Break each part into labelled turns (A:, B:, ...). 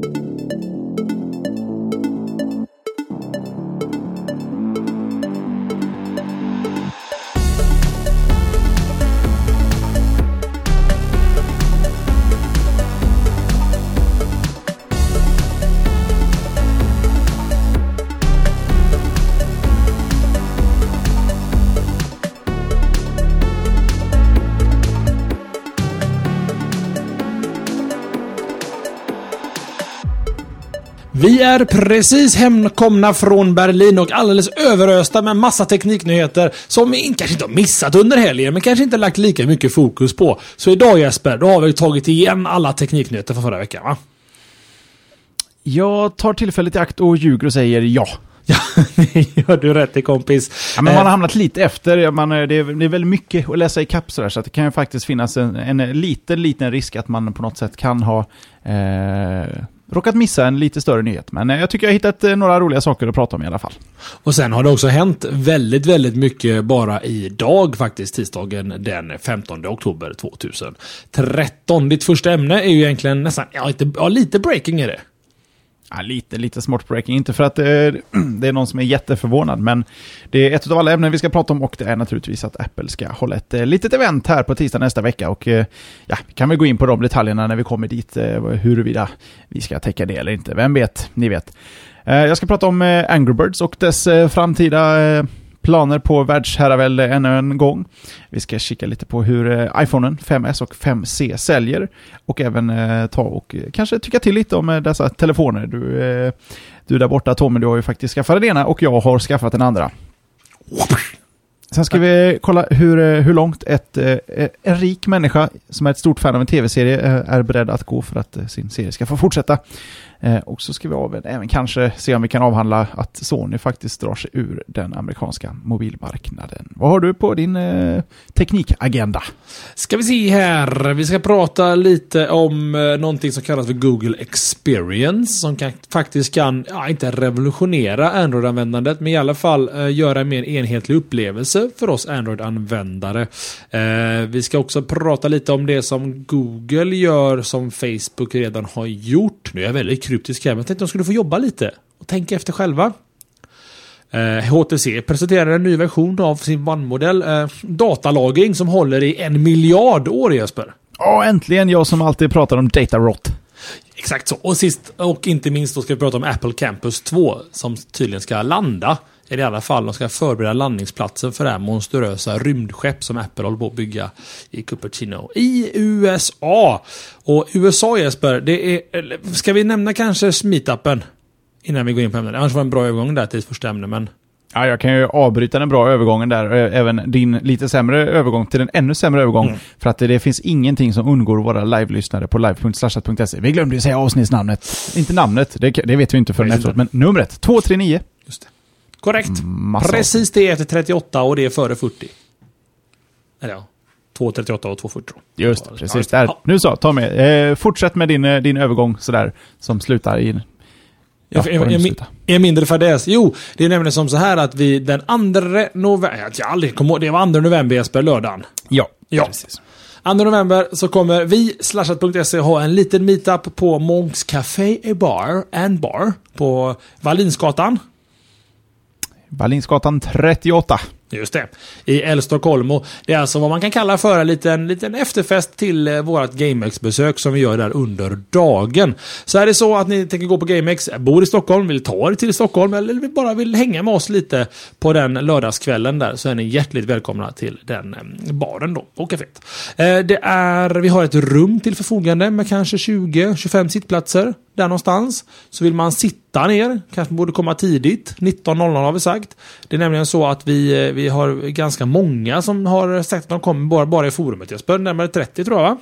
A: Música Vi är precis hemkomna från Berlin och alldeles överösta med massa tekniknyheter som vi kanske inte har missat under helgen, men kanske inte lagt lika mycket fokus på. Så idag Jesper, då har vi tagit igen alla tekniknyheter från förra veckan va?
B: Jag tar tillfället i akt och ljuger och säger ja.
A: Ja, det gör du rätt i kompis.
B: Ja, men man
A: Eh,
B: har hamnat lite efter. Man, eh, det, är, det är väldigt mycket att läsa i kapp sådär, så det kan ju faktiskt finnas en, en liten, liten risk att man på något sätt kan ha eh, råkat missa en lite större nyhet. Men eh, jag tycker jag har hittat eh, några roliga saker att prata om i alla fall.
A: Och sen har det också hänt väldigt, väldigt mycket bara idag faktiskt, tisdagen den 15 oktober 2013. Ditt första ämne är ju egentligen nästan, ja, ja lite breaking är det.
B: Ja, lite, lite smart breaking. Inte för att eh, det är någon som är jätteförvånad, men det är ett av alla ämnen vi ska prata om och det är naturligtvis att Apple ska hålla ett eh, litet event här på tisdag nästa vecka. Och eh, ja, vi kan väl gå in på de detaljerna när vi kommer dit, eh, huruvida vi ska täcka det eller inte. Vem vet? Ni vet. Jag ska prata om Angry Birds och dess framtida planer på världsherravälde ännu en gång. Vi ska kika lite på hur eh, iPhonen 5S och 5C säljer och även eh, ta och eh, kanske tycka till lite om dessa telefoner. Du, du där borta Tommy, du har ju faktiskt skaffat den ena och jag har skaffat den andra. Sen ska vi kolla hur, hur långt ett, en rik människa som är ett stort fan av en tv-serie är beredd att gå för att sin serie ska få fortsätta. Eh, Och så ska vi av, även kanske se om vi kan avhandla att Sony faktiskt drar sig ur den amerikanska mobilmarknaden. Vad har du på din eh, teknikagenda?
A: Ska vi se här. Vi ska prata lite om eh, någonting som kallas för Google Experience. Som kan, faktiskt kan, ja, inte revolutionera Android-användandet, men i alla fall eh, göra en mer enhetlig upplevelse för oss Android-användare. Eh, vi ska också prata lite om det som Google gör som Facebook redan har gjort. Nu är jag väldigt kryptisk här, men jag tänkte att de skulle få jobba lite och tänka efter själva. Eh, HTC presenterar en ny version av sin One-modell. Eh, datalagring som håller i en miljard år Jesper.
B: Ja, äntligen jag som alltid pratar om data rot.
A: Exakt så. Och sist och inte minst då ska vi prata om Apple Campus 2 som tydligen ska landa. Eller i alla fall, de ska förbereda landningsplatsen för det här monstruösa rymdskepp som Apple håller på att bygga i Cupertino i USA. Och USA Jesper, det är... Ska vi nämna kanske Meetupen? Innan vi går in på ämnet. Annars var det en bra övergång där till första ämne, men...
B: Ja, jag kan ju avbryta den bra övergången där, även din lite sämre övergång till en ännu sämre övergång.
A: Mm.
B: För att det, det finns ingenting som undgår våra live-lyssnare på live.slashat.se. Vi glömde ju säga avsnittsnamnet. Inte namnet, det, det vet vi inte förrän efteråt, men numret 239.
A: Just det. Korrekt.
B: Massa
A: Precis det efter 38 och det är före 40. Eller ja, 2.38 och 2.40 då.
B: Just det, precis. Där.
A: Ja.
B: Nu så, ta med. Eh, fortsätt med din, eh, din övergång sådär, som slutar i... Ja,
A: Jag, jag, jag, är mindre fadäs. Jo, det är nämligen som så här att vi den 2 november... Jag aldrig kommer ihåg, det var 2 november Jesper, lördagen.
B: Ja,
A: Ja.
B: precis.
A: 2 november så kommer vi, slashat.se, ha en liten meetup på Monks Café and Bar, and bar på Wallinsgatan.
B: Wallinsgatan 38.
A: Just det. I El Stockholmo. Det är alltså vad man kan kalla för en liten, liten efterfest till eh, vårt GameX-besök som vi gör där under dagen. Så är det så att ni tänker gå på GameX, bor i Stockholm, vill ta er till Stockholm eller bara vill hänga med oss lite på den lördagskvällen där så är ni hjärtligt välkomna till den eh, baren då, och eh, caféet. Det är, vi har ett rum till förfogande med kanske 20-25 sittplatser där någonstans. Så vill man sitta ner, kanske borde komma tidigt. 19.00 har vi sagt. Det är nämligen så att vi, vi har ganska många som har sagt att de kommer bara, bara i forumet Jesper. Närmare 30 tror jag va?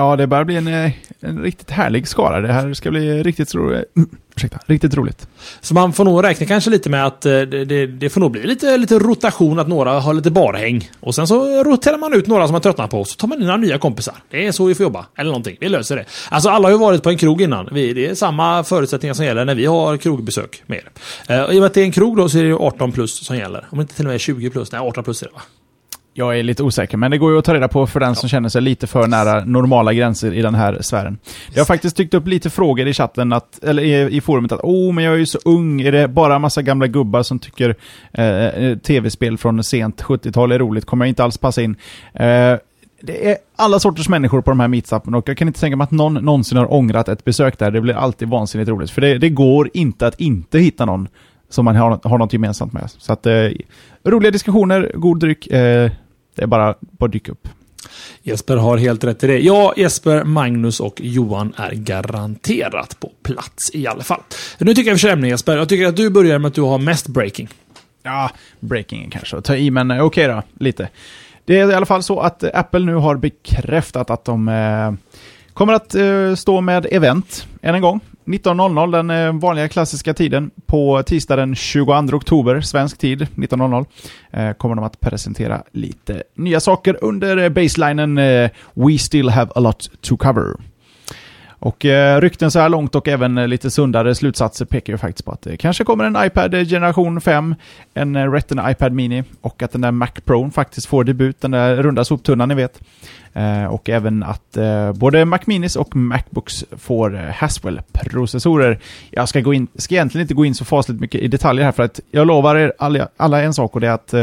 B: Ja, det börjar bli en, eh, en riktigt härlig skara. Det här ska bli riktigt, ro eh, mm, ursäkta, riktigt roligt.
A: Så man får nog räkna kanske lite med att eh, det, det, det får nog bli lite, lite rotation, att några har lite barhäng. Och sen så roterar man ut några som har tröttnat på så tar man in några nya kompisar. Det är så vi får jobba. Eller någonting. Vi löser det. Alltså alla har ju varit på en krog innan. Vi, det är samma förutsättningar som gäller när vi har krogbesök med er. Och I och med att det är en krog då så är det 18 plus som gäller. Om inte till och med 20 plus. Nej, 18 plus är det va?
B: Jag är lite osäker, men det går ju att ta reda på för den som känner sig lite för nära normala gränser i den här sfären. Jag har faktiskt tyckt upp lite frågor i chatten, att, eller i, i forumet, att oh, men jag är ju så ung, är det bara massa gamla gubbar som tycker eh, eh tv-spel från sent 70-tal är roligt? Kommer jag inte alls passa in? Eh, det är alla sorters människor på de här meetupen och jag kan inte tänka mig att någon någonsin har ångrat ett besök där. Det blir alltid vansinnigt roligt. För det, det går inte att inte hitta någon som man har, har något gemensamt med. Så att eh, roliga diskussioner, god dryck. Eh, det är bara, bara dyka upp.
A: Jesper har helt rätt i det. Ja, Jesper, Magnus och Johan är garanterat på plats i alla fall. Nu tycker jag vi kör ämne Jesper. Jag tycker att du börjar med att du har mest breaking.
B: Ja, breaking kanske att ta i, men eh, okej okay då, lite. Det är i alla fall så att Apple nu har bekräftat att de eh, kommer att eh, stå med event än en gång. 19.00, den eh, vanliga klassiska tiden. På tisdag den 22 oktober, svensk tid, 19.00, eh, kommer de att presentera lite nya saker under baselinen eh, We still have a lot to cover. Och eh, rykten så här långt och även eh, lite sundare slutsatser pekar ju faktiskt på att det kanske kommer en iPad eh, generation 5, en eh, Retina iPad Mini och att den där Mac Pro faktiskt får debut, den där runda soptunnan ni vet. Eh, och även att eh, både Mac Minis och Macbooks får eh, Haswell-processorer. Jag ska, gå in, ska egentligen inte gå in så fasligt mycket i detaljer här för att jag lovar er alla, alla en sak och det är att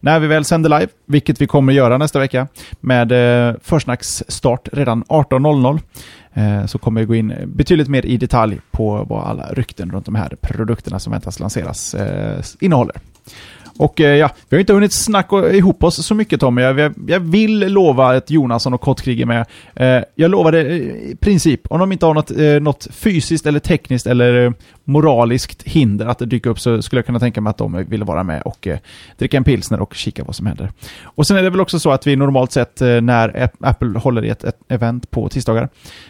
B: när vi väl sänder live, vilket vi kommer göra nästa vecka, med eh, försnacksstart redan 18.00 Eh, så kommer vi gå in betydligt mer i detalj på vad alla rykten runt de här produkterna som väntas lanseras eh, innehåller. Och eh, ja, vi har inte hunnit snacka ihop oss så mycket Tommy. Jag, jag vill lova ett Jonasson och Kottkrig med. Eh, jag lovar det eh, i princip. Om de inte har något, eh, något fysiskt eller tekniskt eller eh, moraliskt hinder att dyka upp så skulle jag kunna tänka mig att de vill vara med och eh, dricka en pilsner och kika vad som händer. Och sen är det väl också så att vi normalt sett när Apple håller i ett, ett event på tisdagar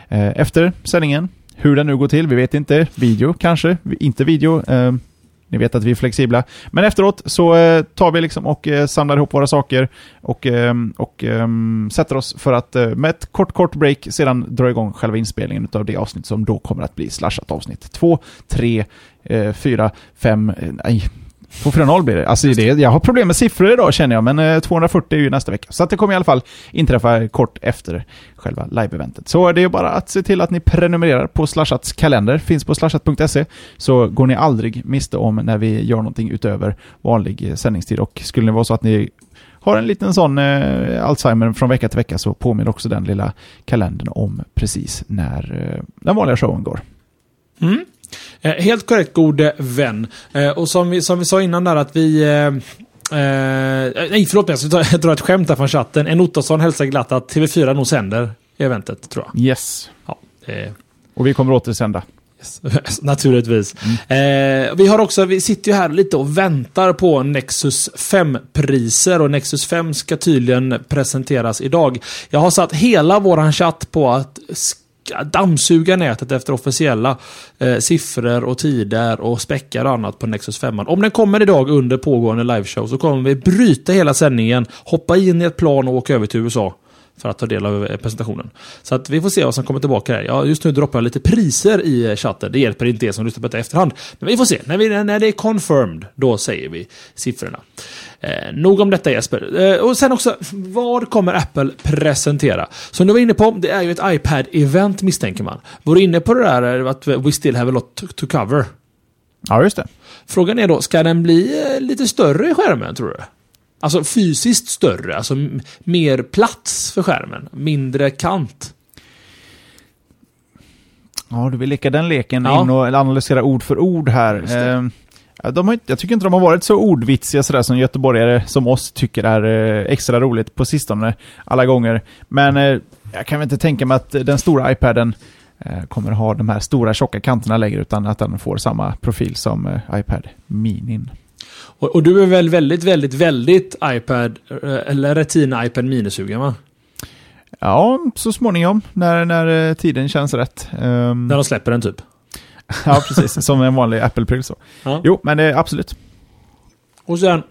B: efter sändningen hur den nu går till, vi vet inte. Video kanske, inte video. Ni vet att vi är flexibla. Men efteråt så eh, tar vi liksom och eh, samlar ihop våra saker och, eh, och ehm, sätter oss för att eh, med ett kort, kort break sedan dra igång själva inspelningen av det avsnitt som då kommer att bli slashat avsnitt. Två, tre, eh, fyra, fem, eh, nej, 240 blir det. Alltså det, jag har problem med siffror idag känner jag, men 240 är ju nästa vecka. Så att det kommer i alla fall inträffa kort efter själva live-eventet. Så det är bara att se till att ni prenumererar på Slashats kalender. Finns på slashat.se. Så går ni aldrig miste om när vi gör någonting utöver vanlig sändningstid. Och skulle det vara så att ni har en liten sån eh, Alzheimer från vecka till vecka så påminner också den lilla kalendern om precis när eh, den vanliga showen går.
A: Mm. Eh, helt korrekt gode vän. Eh, och som vi, som vi sa innan där att vi... Eh, eh nej, förlåt mig. Jag drar ett skämt här från chatten. En Ottosson hälsar glatt att TV4 nog sänder eventet, tror jag.
B: Yes. Ja, Och vi kommer återsända.
A: Yes. Naturligtvis. Mm. Eh, vi har också, vi sitter ju här lite och väntar på Nexus 5-priser och Nexus 5 ska tydligen presenteras idag. Jag har satt hela våran chatt på att dammsuga nätet efter officiella eh, siffror och tider och späckar och annat på Nexus 5. Om den kommer idag under pågående liveshow så kommer vi bryta hela sändningen, hoppa in i ett plan och åka över till USA för att ta del av eh, presentationen. Så att vi får se vad som kommer tillbaka här. Ja, just nu droppar jag lite priser i eh, chatten. Det hjälper inte er som lyssnar på detta efterhand. Men vi får se. När, vi, när det är confirmed, då säger vi siffrorna. Eh, nog om detta Jesper. Eh, och sen också, vad kommer Apple presentera? Som du var inne på, det är ju ett iPad-event misstänker man. Var du inne på det där eh, att we still have a lot to cover?
B: Ja, just det.
A: Frågan är då, ska den bli lite större i skärmen tror du? Alltså fysiskt större, alltså mer plats för skärmen, mindre kant.
B: Ja, du vill leka den leken ja. in och analysera ord för ord här. De har, jag tycker inte de har varit så ordvitsiga sådär som göteborgare som oss tycker är eh, extra roligt på sistone alla gånger. Men eh, jag kan väl inte tänka mig att den stora iPaden eh, kommer ha de här stora tjocka kanterna längre utan att den får samma profil som iPad Minin.
A: Och, och, du är väl väldigt, väldigt, väldigt iPad eller Retina iPad Mini-sugen va?
B: Ja, så småningom när, när tiden känns rätt.
A: Um, när de släpper den typ?
B: ja, precis. Som en vanlig Apple-pryl så. Ja. Jo, men det är absolut.
A: Och sen,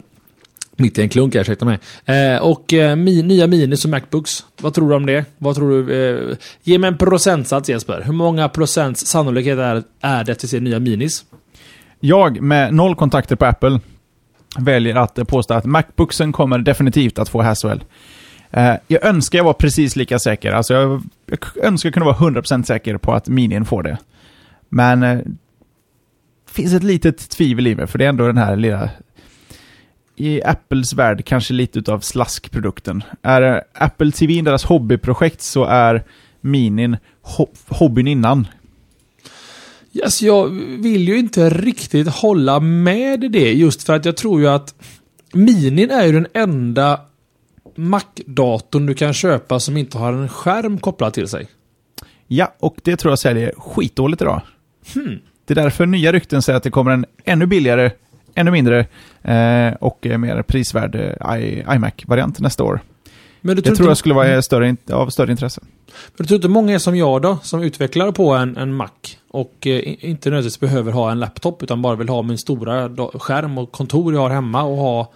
A: mitt i en klunk ursäkta mig. Eh, och eh, mi, nya Minis och Macbooks. Vad tror du om det? Vad tror du? Eh, ge mig en procentsats Jesper. Hur många procents sannolikhet är, är det att vi ser nya Minis?
B: Jag med noll kontakter på Apple väljer att påstå att Macbooksen kommer definitivt att få Haswell. Eh, jag önskar jag var precis lika säker. Alltså jag, jag önskar jag kunde vara 100% säker på att Minin får det. Men eh, det finns ett litet tvivel i mig, för det är ändå den här lilla... I Apples värld kanske lite utav slaskprodukten. Är Apple TV deras hobbyprojekt så är Minin ho hobbyn innan.
A: Yes, jag vill ju inte riktigt hålla med det just för att jag tror ju att Minin är ju den enda Mac-datorn du kan köpa som inte har en skärm kopplad till sig.
B: Ja, och det tror jag säljer skitdåligt idag.
A: Hmm.
B: Det är därför nya rykten säger att det kommer en ännu billigare, ännu mindre eh, och mer prisvärd eh, iMac-variant nästa år. Men det tror inte... jag skulle vara större, av större intresse.
A: Men du tror inte många är som jag då, som utvecklar på en, en Mac och eh, inte nödvändigtvis behöver ha en laptop utan bara vill ha min stora skärm och kontor jag har hemma och ha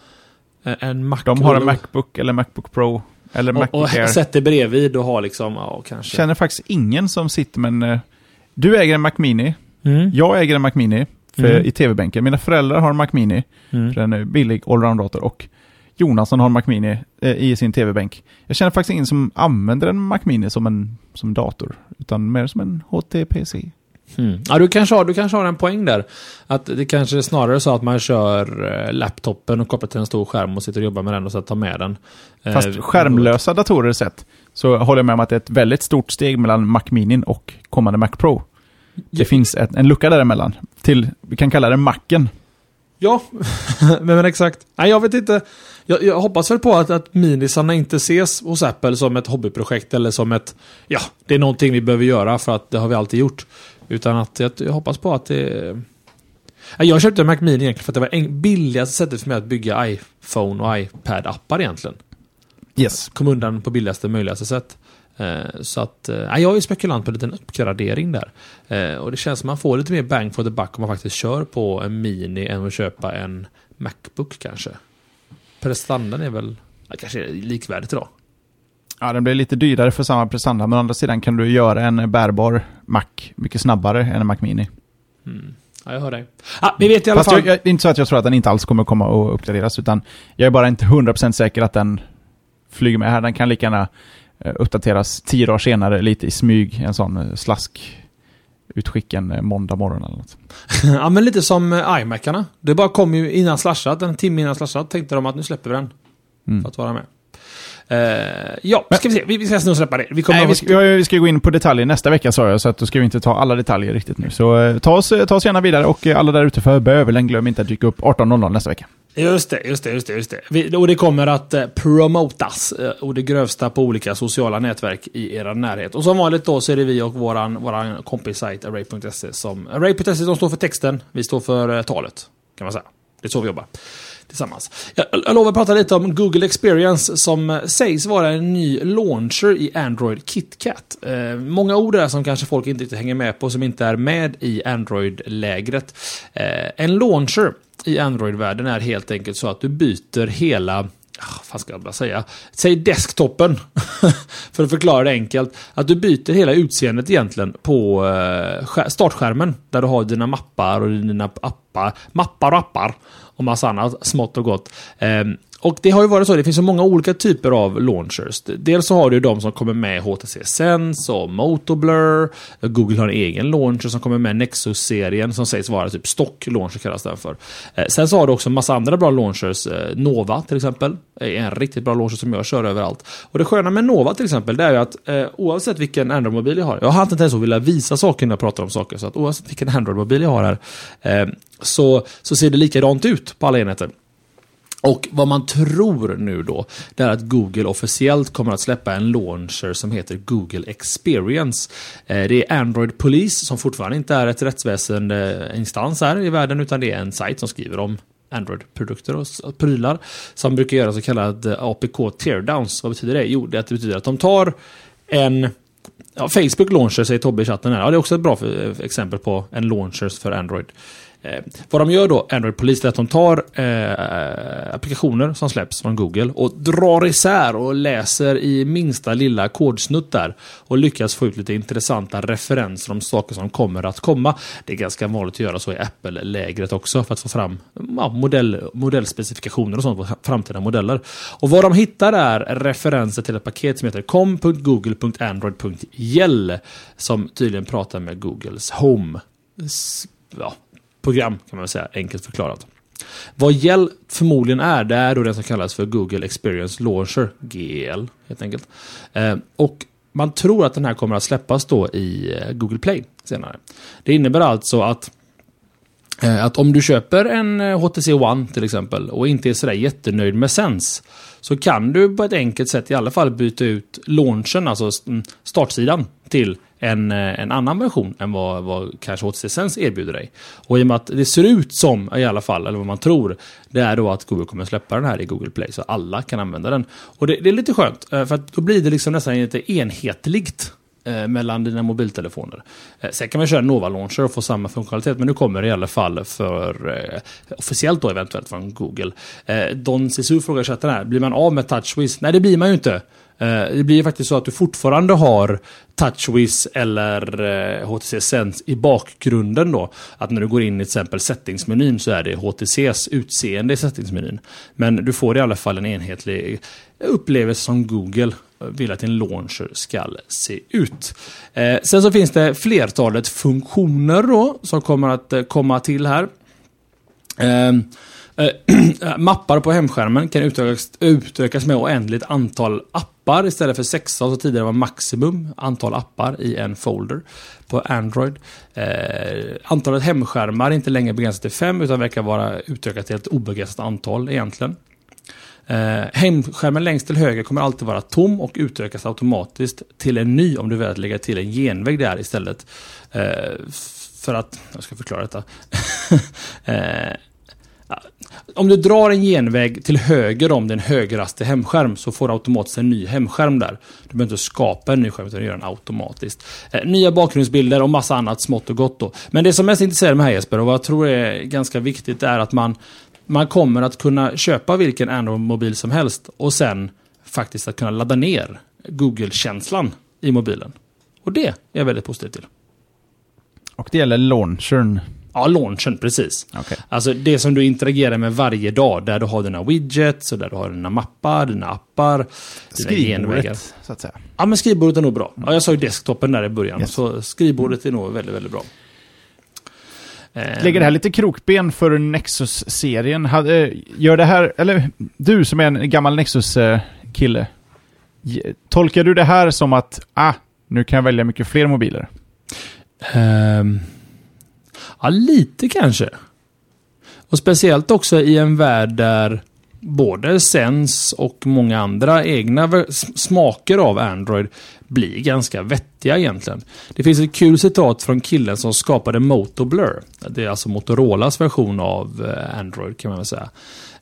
A: en Mac.
B: De har en Macbook eller Macbook Pro. Eller
A: och, Macbook och Air. sätter bredvid och har liksom, ja kanske.
B: Känner faktiskt ingen som sitter med en... Eh, du äger en Mac Mini. Mm. Jag äger en Mac Mini för, mm. i tv-bänken. Mina föräldrar har en Mac Mini. Mm. För en billig allround-dator. Och Jonasson har en Mac Mini eh, i sin tv-bänk. Jag känner faktiskt ingen som använder en Mac Mini som en som dator. Utan mer som en HTPC.
A: Mm. Ja, du kanske, har, du kanske har en poäng där. Att det kanske är snarare så att man kör eh, laptopen och kopplar till en stor skärm och sitter och jobbar med den och så tar med den.
B: Fast eh, skärmlösa datorer sett så håller jag med om att det är ett väldigt stort steg mellan Mac Mini och kommande Mac Pro. Det ja. finns ett, en lucka däremellan. Till, vi kan kalla det Macen.
A: Ja, men exakt. Nej, jag vet inte. Jag, jag, hoppas väl på att, att minisarna inte ses hos Apple som ett hobbyprojekt eller som ett... Ja, det är någonting vi behöver göra för att det har vi alltid gjort. Utan att jag, jag hoppas på att det... Jag köpte en Mac Mini egentligen för att det var billigaste sättet för mig att bygga iPhone och iPad-appar egentligen.
B: Yes.
A: Kom undan på billigaste möjligaste sätt. Eh, så att, eh, jag är spekulant på en liten uppgradering där. Eh, och det känns som att man får lite mer bang for the buck om man faktiskt kör på en Mini än att köpa en Macbook kanske. Prestandan är väl kanske likvärdigt idag.
B: Ja, den blir lite dyrare för samma prestanda, men å andra sidan kan du göra en bärbar Mac mycket snabbare än en Mac Mini.
A: Mm. Ja, jag hör dig. Ah, vi vet i alla
B: Fast fall... Jag, det är inte så att jag tror att den inte alls kommer komma att uppgraderas, utan jag är bara inte 100% säker att den flyger med här. Den kan lika gärna eh, uppdateras tio dagar senare, lite i smyg, en sån eh, slask utskick en eh, måndag morgon eller något.
A: ja, men lite som iMacarna. Det bara kom ju innan slashat, en timme innan slashat tänkte de att nu släpper vi den. Mm. För att vara med. Uh, ja, ska vi se. Vi, vi ska nog släppa det.
B: Vi, kommer Nej, vi, ska, vi ska gå in på detaljer nästa vecka sa jag, så att då ska vi inte ta alla detaljer riktigt nu. Så ta, oss, ta oss gärna vidare och alla där ute för bövelen, glöm inte att dyka upp 18.00 nästa vecka.
A: Just det, just det, just det. Just det. Vi, och det kommer att eh, promotas eh, och det grövsta på olika sociala nätverk i era närhet. Och som vanligt då så är det vi och våran, våran kompissajt Array.se som... Array.se som står för texten, vi står för eh, talet. Kan man säga. Det är så vi jobbar tillsammans. Jag, jag lovar att prata lite om Google Experience som eh, sägs vara en ny launcher i Android KitKat. Eh, många ord där som kanske folk inte riktigt hänger med på som inte är med i Android-lägret. Eh, en launcher i Android-världen är helt enkelt så att du byter hela ah, vad ska jag bara säga? Säg desktopen. för att förklara det enkelt. Att du byter hela utseendet egentligen på eh, startskärmen. Där du har dina mappar och dina appar. Mappar och appar. Och massa annat smått och gott. Ehm, och det har ju varit så, det finns så många olika typer av launchers. Dels så har du de som kommer med HTC Sense och Motoblur. Google har en egen launcher som kommer med Nexus-serien som sägs vara typ stock launcher kallas den för. Eh, sen så har du också en massa andra bra launchers. Eh, Nova till exempel är en riktigt bra launcher som jag kör överallt. Och det sköna med Nova till exempel det är ju att eh, oavsett vilken Android-mobil jag har. Jag har inte ens velat vilja visa saker när jag pratar om saker. Så att oavsett vilken Android-mobil jag har här eh, så, så ser det likadant ut på alla enheter. Och vad man tror nu då, det är att Google officiellt kommer att släppa en launcher som heter Google Experience. Eh, det är Android Police som fortfarande inte är ett rättsväsende eh, instans här i världen utan det är en sajt som skriver om Android-produkter och prylar. Som brukar göra så kallad eh, APK teardowns. Vad betyder det? Jo, det betyder att de tar en ja, Facebook launcher säger Tobbe i chatten här. Ja, det är också ett bra exempel på en launcher för Android. Eh, vad de gör då, Android Police, är att de tar eh, applikationer som släpps från Google och drar isär och läser i minsta lilla kodsnutt där. Och lyckas få ut lite intressanta referenser om saker som kommer att komma. Det är ganska vanligt att göra så i Apple-lägret också för att få fram ja, modell, modellspecifikationer och sånt på framtida modeller. Och vad de hittar är referenser till ett paket som heter com.google.android.yell som tydligen pratar med Googles Home ja, program kan man väl säga, enkelt förklarat. Vad Gel förmodligen är, det är då det som kallas för Google Experience Launcher, GL helt enkelt. Eh, och man tror att den här kommer att släppas då i eh, Google Play senare. Det innebär alltså att eh, att om du köper en HTC One till exempel och inte är sådär jättenöjd med Sense så kan du på ett enkelt sätt i alla fall byta ut launchen, alltså startsidan, till en, eh, en annan version än vad, vad kanske HTC Sense erbjuder dig. Och i och med att det ser ut som, i alla fall, eller vad man tror, det är då att Google kommer släppa den här i Google Play, så alla kan använda den. Och det, det är lite skönt, eh, för att då blir det liksom nästan lite enhetligt eh, mellan dina mobiltelefoner. Sen kan man köra Nova Launcher och få samma funktionalitet, men nu kommer det i alla fall för eh, officiellt då eventuellt från Google. Eh, Don Sisu frågar i chatten här, blir man av med TouchWiz? Nej, det blir man ju inte. Eh, det blir faktiskt så att du fortfarande har TouchWiz eller eh, HTC Sense i bakgrunden då. Att när du går in i till exempel settingsmenyn så är det HTCs utseende i settingsmenyn. Men du får i alla fall en enhetlig upplevelse som Google vill att din launcher ska se ut. Eh, sen så finns det flertalet funktioner då som kommer att komma till här. Ehm, mappar på hemskärmen kan utökas, utökas med oändligt antal appar appar istället för 16 som tidigare var maximum antal appar i en folder på Android. Eh, antalet hemskärmar är inte längre begränsat till 5 utan verkar vara utökat till ett obegränsat antal egentligen. Eh, hemskärmen längst till höger kommer alltid vara tom och utökas automatiskt till en ny om du väljer att lägga till en genväg där istället. Eh, för att, jag ska förklara detta. eh, om du drar en genväg till höger om din högraste hemskärm så får du automatiskt en ny hemskärm där. Du behöver inte skapa en ny skärm utan gör den automatiskt. Eh, nya bakgrundsbilder och massa annat smått och gott då. Men det som mest intresserar mig här Jesper och vad jag tror är ganska viktigt är att man, man kommer att kunna köpa vilken Android-mobil som helst och sen faktiskt att kunna ladda ner Google-känslan i mobilen. Och det är jag väldigt positiv till.
B: Och det gäller launchern
A: Ja, launchen, precis. Okay. Alltså det som du interagerar med varje dag, där du har dina widgets, och där du har dina mappar, dina appar,
B: Skrivbordet, så att säga.
A: Ja, men skrivbordet är nog bra. Ja, jag sa ju desktopen där i början, yes. så skrivbordet är nog väldigt, väldigt bra.
B: Lägger det här lite krokben för Nexus-serien? Gör det här, eller du som är en gammal Nexus-kille, tolkar du det här som att, ah, nu kan jag välja mycket fler mobiler? Um,
A: Ja, lite kanske. Och speciellt också i en värld där både Sense och många andra egna smaker av Android blir ganska vettiga egentligen. Det finns ett kul citat från killen som skapade Motoblur. Det är alltså Motorolas version av eh, Android kan man väl säga.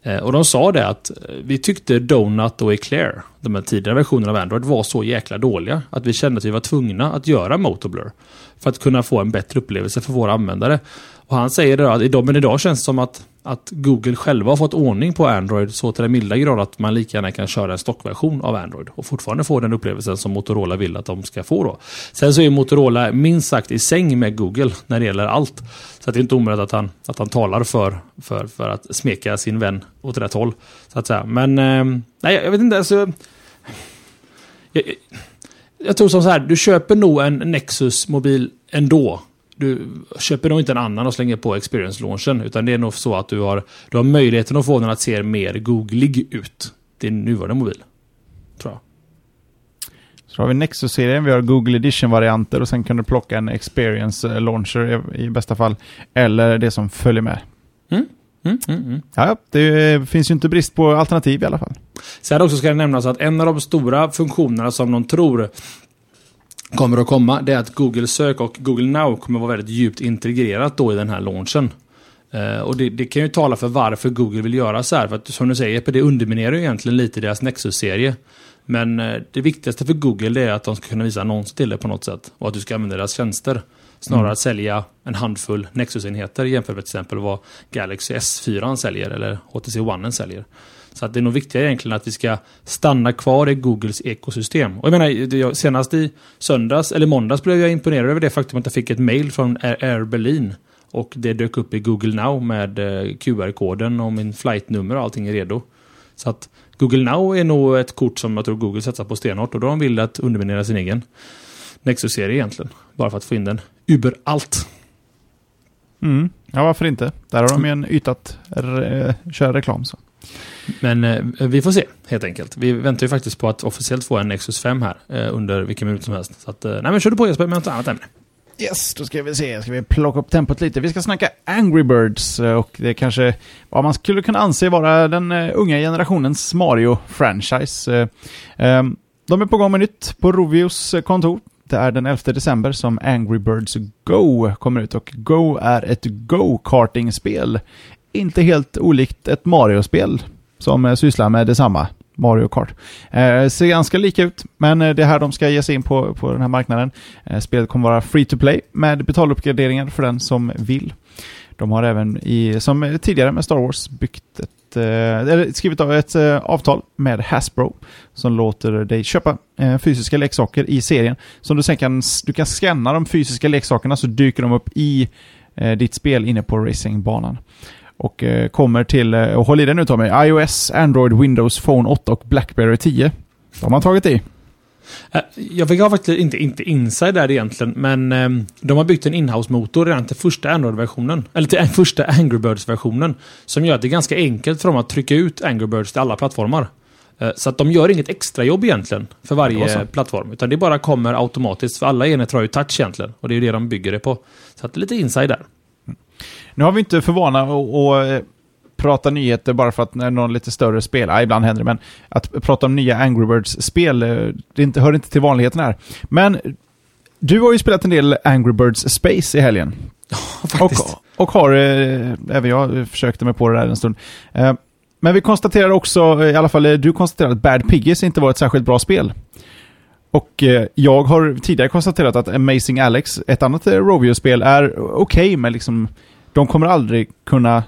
A: Eh, och de sa det att eh, vi tyckte Donut och Eclair, de här tidigare versionerna av Android, var så jäkla dåliga att vi kände att vi var tvungna att göra Motoblur. För att kunna få en bättre upplevelse för våra användare. Och han säger då att idag, men idag känns det som att, att Google själva har fått ordning på Android så till den milda grad att man lika gärna kan köra en stockversion av Android och fortfarande få den upplevelsen som Motorola vill att de ska få då. Sen så är Motorola minst sagt i säng med Google när det gäller allt. Så det är inte omöjligt att han, att han talar för, för, för att smeka sin vän åt rätt håll. Så att säga. Men eh, nej, jag vet inte. Alltså, jag, jag tror som så här, du köper nog en Nexus-mobil ändå du köper nog inte en annan och slänger på experience-launchen. Utan det är nog så att du har, du har möjligheten att få den att se mer googlig ut. Din nuvarande mobil. Tror jag.
B: Så har vi Nexus-serien, vi har Google Edition-varianter och sen kan du plocka en experience launcher i, bästa fall. Eller det som följer med. Mm. Mm, mm, mm. Ja, det finns ju inte brist på alternativ i alla fall.
A: Sen också ska det nämnas att en av de stora funktionerna som de tror kommer att komma, det är att Google Sök och Google Now kommer att vara väldigt djupt integrerat då i den här launchen. Uh, och det, det, kan ju tala för varför Google vill göra så här. För att som du säger, det underminerar ju egentligen lite deras Nexus-serie. Men uh, det viktigaste för Google är att de ska kunna visa annons till det på något sätt. Och att du ska använda deras tjänster. Snarare
B: Mm.
A: att sälja en handfull Nexus-enheter jämfört med till exempel vad Galaxy S4 säljer eller HTC One säljer. Så att det är nog viktigare egentligen att vi ska stanna kvar i Googles ekosystem. Och jag menar, senast i söndags, eller måndags blev jag imponerad över det faktum att jag fick ett mail från Air Berlin. Och det dök upp i Google Now med eh, QR-koden och min flightnummer och allting är redo. Så att Google Now är nog ett kort som jag tror Google satsar på stenhårt och då har de vill att underminera sin egen Nexus-serie egentligen. Bara för att få in den överallt.
B: Mm. Ja, varför inte? Där har de ju en yta att re- köra reklam. Så.
A: Men eh, vi får se, helt enkelt. Vi väntar ju faktiskt på att officiellt få en Nexus 5 här eh, under vilken minut som helst. Så att, eh, nej men kör du på Jesper med något annat ämne.
B: Yes, då ska vi se. Ska vi plocka upp tempot lite. Vi ska snacka Angry Birds eh, och det är kanske vad man skulle kunna anse vara den eh, unga generationens Mario-franchise. Eh, ehm, De är på gång med nytt på Rovios eh, kontor. Det är den 11 december som Angry Birds Go kommer ut och Go är ett go-karting-spel. Inte helt olikt ett Mario-spel som sysslar med detsamma. Mario Kart. Eh, ser ganska lika ut, men det är här de ska ge sig in på, på den här marknaden. Eh, spelet kommer vara free to play med betaluppgraderingar för den som vill. De har även, i, som tidigare med Star Wars, byggt ett, ett, eh, skrivit av ett eh, avtal med Hasbro som låter dig köpa eh, fysiska leksaker i serien. Som du sen kan, du kan scanna de fysiska leksakerna så dyker de upp i ditt spel inne på racingbanan. Och kommer till, och håll i den nu Tommy, iOS, Android, Windows Phone 8 och Blackberry 10. De har man tagit i.
A: Eh, Jag fick faktiskt inte, inte inside där egentligen, men eh, de har byggt en inhouse-motor redan till första Android-versionen. Eller till första Angry Birds-versionen. Som gör att det är ganska enkelt för dem att trycka ut Angry Birds till alla plattformar. Eh, Så att de gör inget extra jobb egentligen för varje plattform. Utan det bara kommer automatiskt. För alla enheter har ju touch egentligen. Och det är ju det de bygger det på. Så att det är lite inside där.
B: Nu har vi inte för vana att att, eh, prata nyheter bara för att när någon lite större spel, ja, ibland händer det, men att prata om nya Angry Birds-spel, eh, det inte, hör inte till vanligheten här. Men du har ju spelat en del Angry Birds Space i helgen.
A: Faktiskt.
B: Och, och har, eh, även jag eh, försökte mig på det där en stund. Eh, men vi konstaterar också, eh, i alla fall eh, du konstaterar att Bad Piggies inte var ett särskilt bra spel. Och eh, jag har tidigare konstaterat att Amazing Alex, ett annat eh, Rovio-spel, är okej, men liksom de kommer aldrig kunna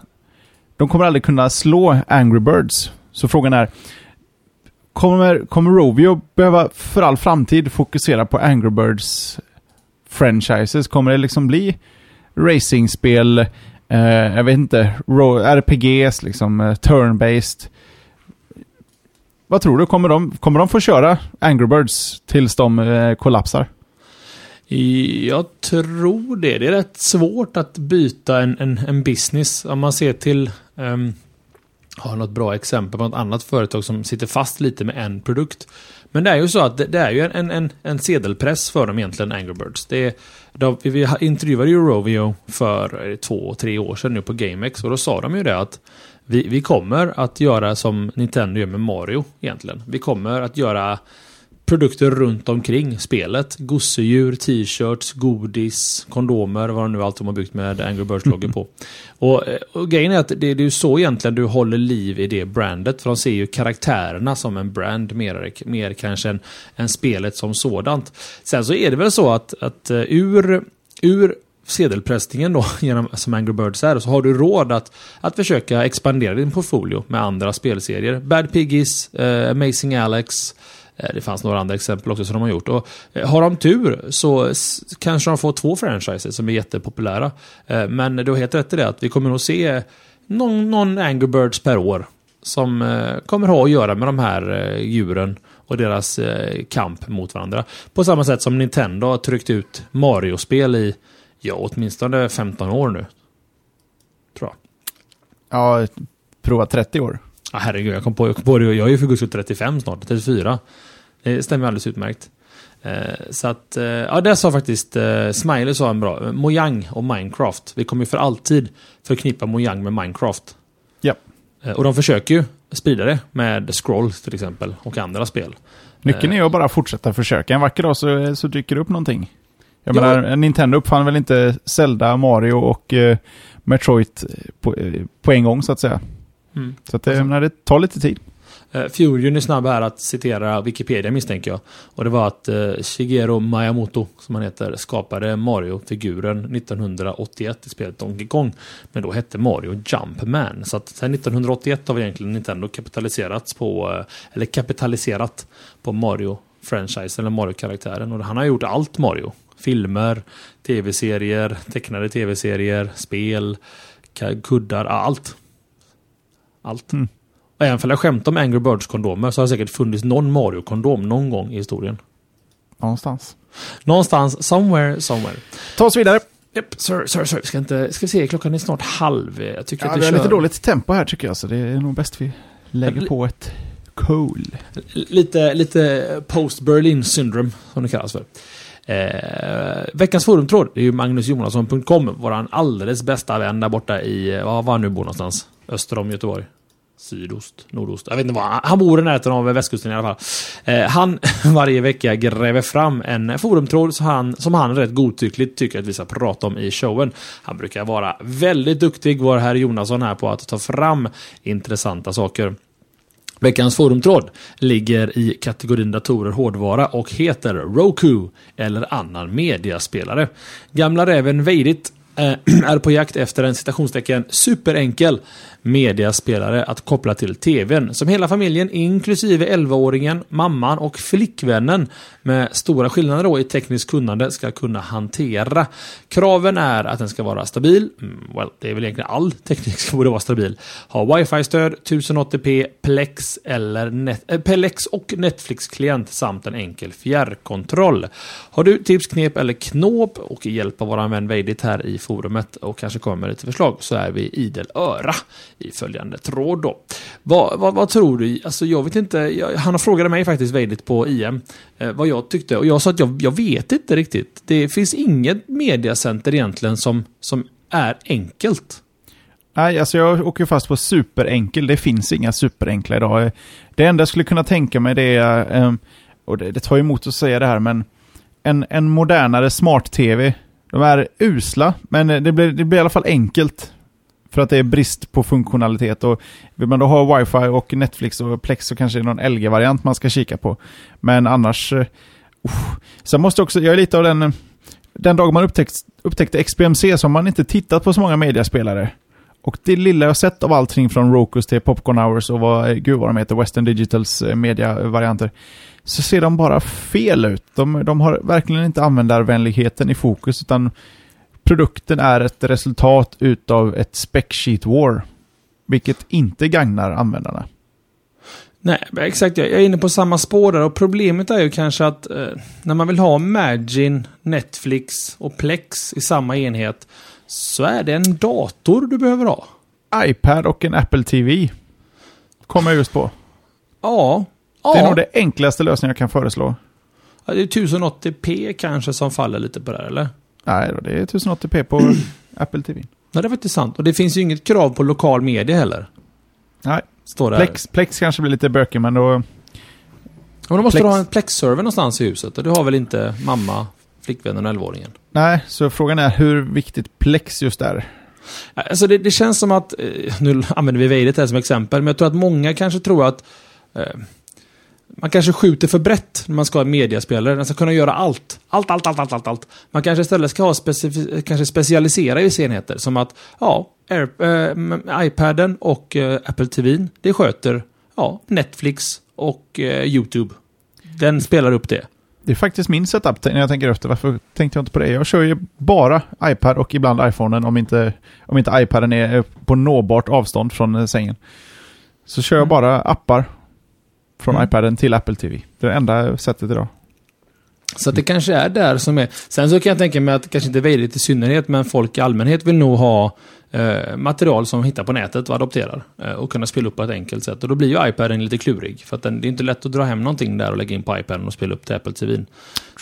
B: de kommer aldrig kunna slå Angry Birds. Så frågan är, kommer, kommer Rovio behöva för all framtid fokusera på Angry Birds franchises? Kommer det liksom bli racingspel, eh, jag vet inte, RPGs, liksom eh, turn-based? Vad tror du? Kommer de, kommer de få köra Angry Birds tills de eh, kollapsar?
A: Jag tror det. Det är rätt svårt att byta en, en, en business. Om man ser till... Um, har något bra exempel på något annat företag som sitter fast lite med en produkt. Men det är ju så att det, det är ju en, en, en sedelpress för dem egentligen, Angry Birds. Det är, de, vi vi intervjuade ju Rovio för två, tre år sedan nu på GameX och då sa de ju det att vi, vi kommer att göra som Nintendo gör med Mario egentligen. Vi kommer att göra produkter runt omkring spelet. Gosedjur, t-shirts, godis, kondomer, vad nu allt de har byggt med Angry Birds-loggor på. Och, och grejen är att det, det är ju så egentligen du håller liv i det brandet. För de ser ju karaktärerna som en brand mer, mer kanske än, än spelet som sådant. Sen så är det väl så att, att eh, ur, ur sedelpressningen då, genom, som Angry Birds är, så har du råd att, att försöka expandera din portfolio med andra spelserier. Bad Piggies, eh, Amazing Alex, Eh, det fanns några andra exempel också som de har gjort. Och eh, har de tur så kanske de får två franchises som är jättepopulära. Eh, men du har helt rätt i det att vi kommer nog se någon, någon Angry Birds per år. Som kommer ha att göra med de här djuren och deras kamp mot varandra. På samma sätt som Nintendo har tryckt ut Mario-spel i, ja, åtminstone 15 år nu. Tror jag.
B: Ja, prova 30 år.
A: Ja, herregud, jag kom på, jag kom på det. Jag är ju för guds skull 35 snart, 34. Det stämmer alldeles utmärkt. Eh, så att, eh, ja det sa faktiskt eh, Smiley sa en bra. Mojang och Minecraft. Vi kommer ju för alltid förknippa Mojang med Minecraft.
B: Ja.
A: Och de försöker ju sprida det med Scroll till exempel och andra spel.
B: Nyckeln är ju att bara fortsätta försöka. En vacker dag så, så dyker det upp någonting. Jag
A: Ja.
B: menar, Nintendo uppfann väl inte Zelda, Mario och Metroid på, på en gång så att säga.
A: Mm.
B: Så att det, jag menar, det tar lite tid.
A: Furion är snabb här att citera Wikipedia misstänker jag. Och det var att uh, Shigeru Miyamoto, som han heter, skapade Mario-figuren 1981 i spelet Donkey Kong. Men då hette Mario Jumpman. Så att sen 1981 har vi egentligen Nintendo kapitaliserats på, uh, eller kapitaliserat på Mario-franchise, eller Mario-karaktären. Och han har gjort allt Mario. Filmer, tv-serier, tecknade tv-serier, spel, kuddar, allt. Allt. Mm. Och även om jag skämt om Angry Birds-kondomer så har det säkert funnits någon Mario-kondom någon gång i historien.
B: Någonstans.
A: Någonstans, somewhere, somewhere.
B: Ta oss vidare.
A: Yep, sorry, sorry, sorry. Vi ska inte... Ska vi se, klockan är snart halv. Jag tycker
B: ja,
A: att
B: vi har kör... lite dåligt tempo här tycker jag, så det är nog bäst vi lägger på ett cool.
A: Lite, lite post-Berlin syndrome, som det kallas för. Eh, veckans forumtråd är ju magnusjonasson.com, våran alldeles bästa vän där borta i, var han nu bor någonstans? Öster om Göteborg. Sydost, nordost. Jag vet inte vad. Han bor i närheten av västkusten i alla fall. Eh, han varje vecka gräver fram en forumtråd som han, som han rätt godtyckligt tycker att vi ska prata om i showen. Han brukar vara väldigt duktig, vår herr Jonasson här, på att ta fram intressanta saker. Veckans forumtråd ligger i kategorin datorer hårdvara och heter Roku eller annan mediaspelare. Gamla räven Veidit Eh, är på jakt efter en citationstecken superenkel mediaspelare att koppla till TVn som hela familjen inklusive 11-åringen, mamman och flickvännen med stora skillnader då i tekniskt kunnande ska kunna hantera. Kraven är att den ska vara stabil, mm, well, det är väl egentligen all teknik som borde vara stabil, ha wifi-stöd, 1080p, Plex, eller net, äh, Plex och Netflix-klient samt en enkel fjärrkontroll. Har du tips, knep eller knåp och hjälp av våran vän Veidit här i forumet och kanske kommer med lite förslag så är vi idel öra i följande tråd då. Vad, vad, vad tror du? Alltså jag vet inte, jag, han frågade mig faktiskt väldigt på IM eh, vad jag tyckte och jag sa att jag, jag vet inte riktigt. Det finns inget mediacenter egentligen som, som är enkelt.
B: Nej, alltså jag åker fast på superenkel. Det finns inga superenkla idag. Det enda jag skulle kunna tänka mig det är, ehm, och det, det tar emot att säga det här, men en, en modernare smart-tv. De är usla, men eh, det blir, det blir i alla fall enkelt. För att det är brist på funktionalitet. Och vill man då ha wifi och Netflix och Plex så kanske det är någon LG-variant man ska kika på. Men annars... Uh, sen måste också, jag är lite av den... Den dag man upptäckt, upptäckte XBMC så har man inte tittat på så många mediaspelare. Och det lilla jag sett av allting från Rokus till Popcorn Hours och vad, gud vad de heter, Western Digitals eh, media-varianter. så ser de bara fel ut. De, de har verkligen inte användarvänligheten i fokus, utan produkten är ett resultat utav ett spec sheet war. Vilket inte gagnar användarna.
A: Nej, exakt. Jag är inne på samma spår där. Och problemet är ju kanske att eh, när man vill ha Magin, Netflix och Plex i samma enhet så är det en dator du behöver ha.
B: iPad och en Apple TV. Kommer jag just på.
A: Ja.
B: Det är ja. nog det enklaste lösningen jag kan föreslå.
A: Ja, det är 1080p kanske som faller lite på det här, eller?
B: Nej, det är 1080p på Apple TV.
A: Nej, det är faktiskt sant. Och det finns ju inget krav på lokal media heller.
B: Nej. Står det Plex, Plex kanske blir lite bökig, men då...
A: Men då måste Plex. du ha en Plex-server någonstans i huset. Och du har väl inte mamma, flickvännen och 11-åringen?
B: Nej, så frågan är hur viktigt Plex just är.
A: Alltså det, det känns som att, eh, nu använder vi Vejdet här som exempel, men jag tror att många kanske tror att eh, man kanske skjuter för brett när man ska ha mediaspelare. Den ska kunna göra allt. Allt, allt, allt, allt, allt, allt. Man kanske istället ska ha specif- kanske specialisera i enheter. Som att, ja, Air, äh, iPaden och äh, Apple TV, det sköter ja, Netflix och äh, YouTube. Den spelar upp det.
B: Det är faktiskt min setup när jag tänker efter. Varför tänkte jag inte på det? Jag kör ju bara iPad och ibland iPhonen om inte, om inte iPaden är på nåbart avstånd från sängen. Så kör jag mm. bara appar från mm. iPaden till Apple TV. Det är det enda sättet idag.
A: Så det kanske är där som är... Sen så kan jag tänka mig att kanske inte Vejdigt i synnerhet, men folk i allmänhet vill nog ha eh, material som de hittar på nätet och adopterar. Eh, och kunna spela upp på ett enkelt sätt. Och då blir ju iPaden lite klurig. För att den, det är inte lätt att dra hem någonting där och lägga in på iPaden och spela upp till Apple TV.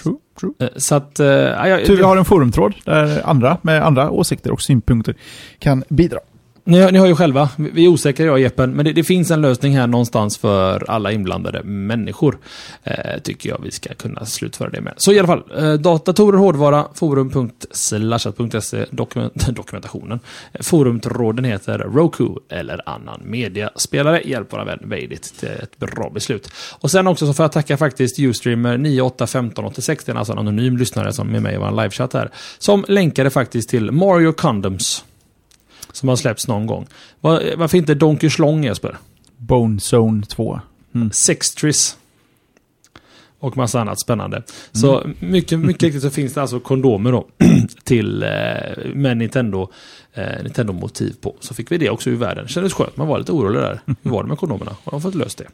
B: True, true.
A: Eh, så att... Eh, ja,
B: Tur vi har en forumtråd där andra med andra åsikter och synpunkter kan bidra
A: ni, hör- ni har ju själva, vi är osäkra jag och Jeppen, men det, det finns en lösning här någonstans för alla inblandade människor. Eh, tycker jag vi ska kunna slutföra det med. Så i alla fall, eh, datorer, hårdvara, forum.slashat.se, dokument, dokumentationen. Eh, forumtråden heter Roku eller annan mediaspelare. Hjälp våra vän Veidit till ett bra beslut. Och sen också så får jag tacka faktiskt Ustreamer 981586, det är alltså en anonym lyssnare som är med i vår livechatt här, som länkade faktiskt till Mario Condoms. Som har släppts någon gång. Var, varför inte Donkey Schlong Jesper?
B: Bone Zone 2.
A: Sextris. Och massa annat spännande. Så mycket, mycket riktigt så finns det alltså kondomer då. till, eh, med Nintendo, eh, Nintendo-motiv på. Så fick vi det också ur världen. Kändes skönt, man var lite orolig där. Hur var det med kondomerna? Har de fått löst det?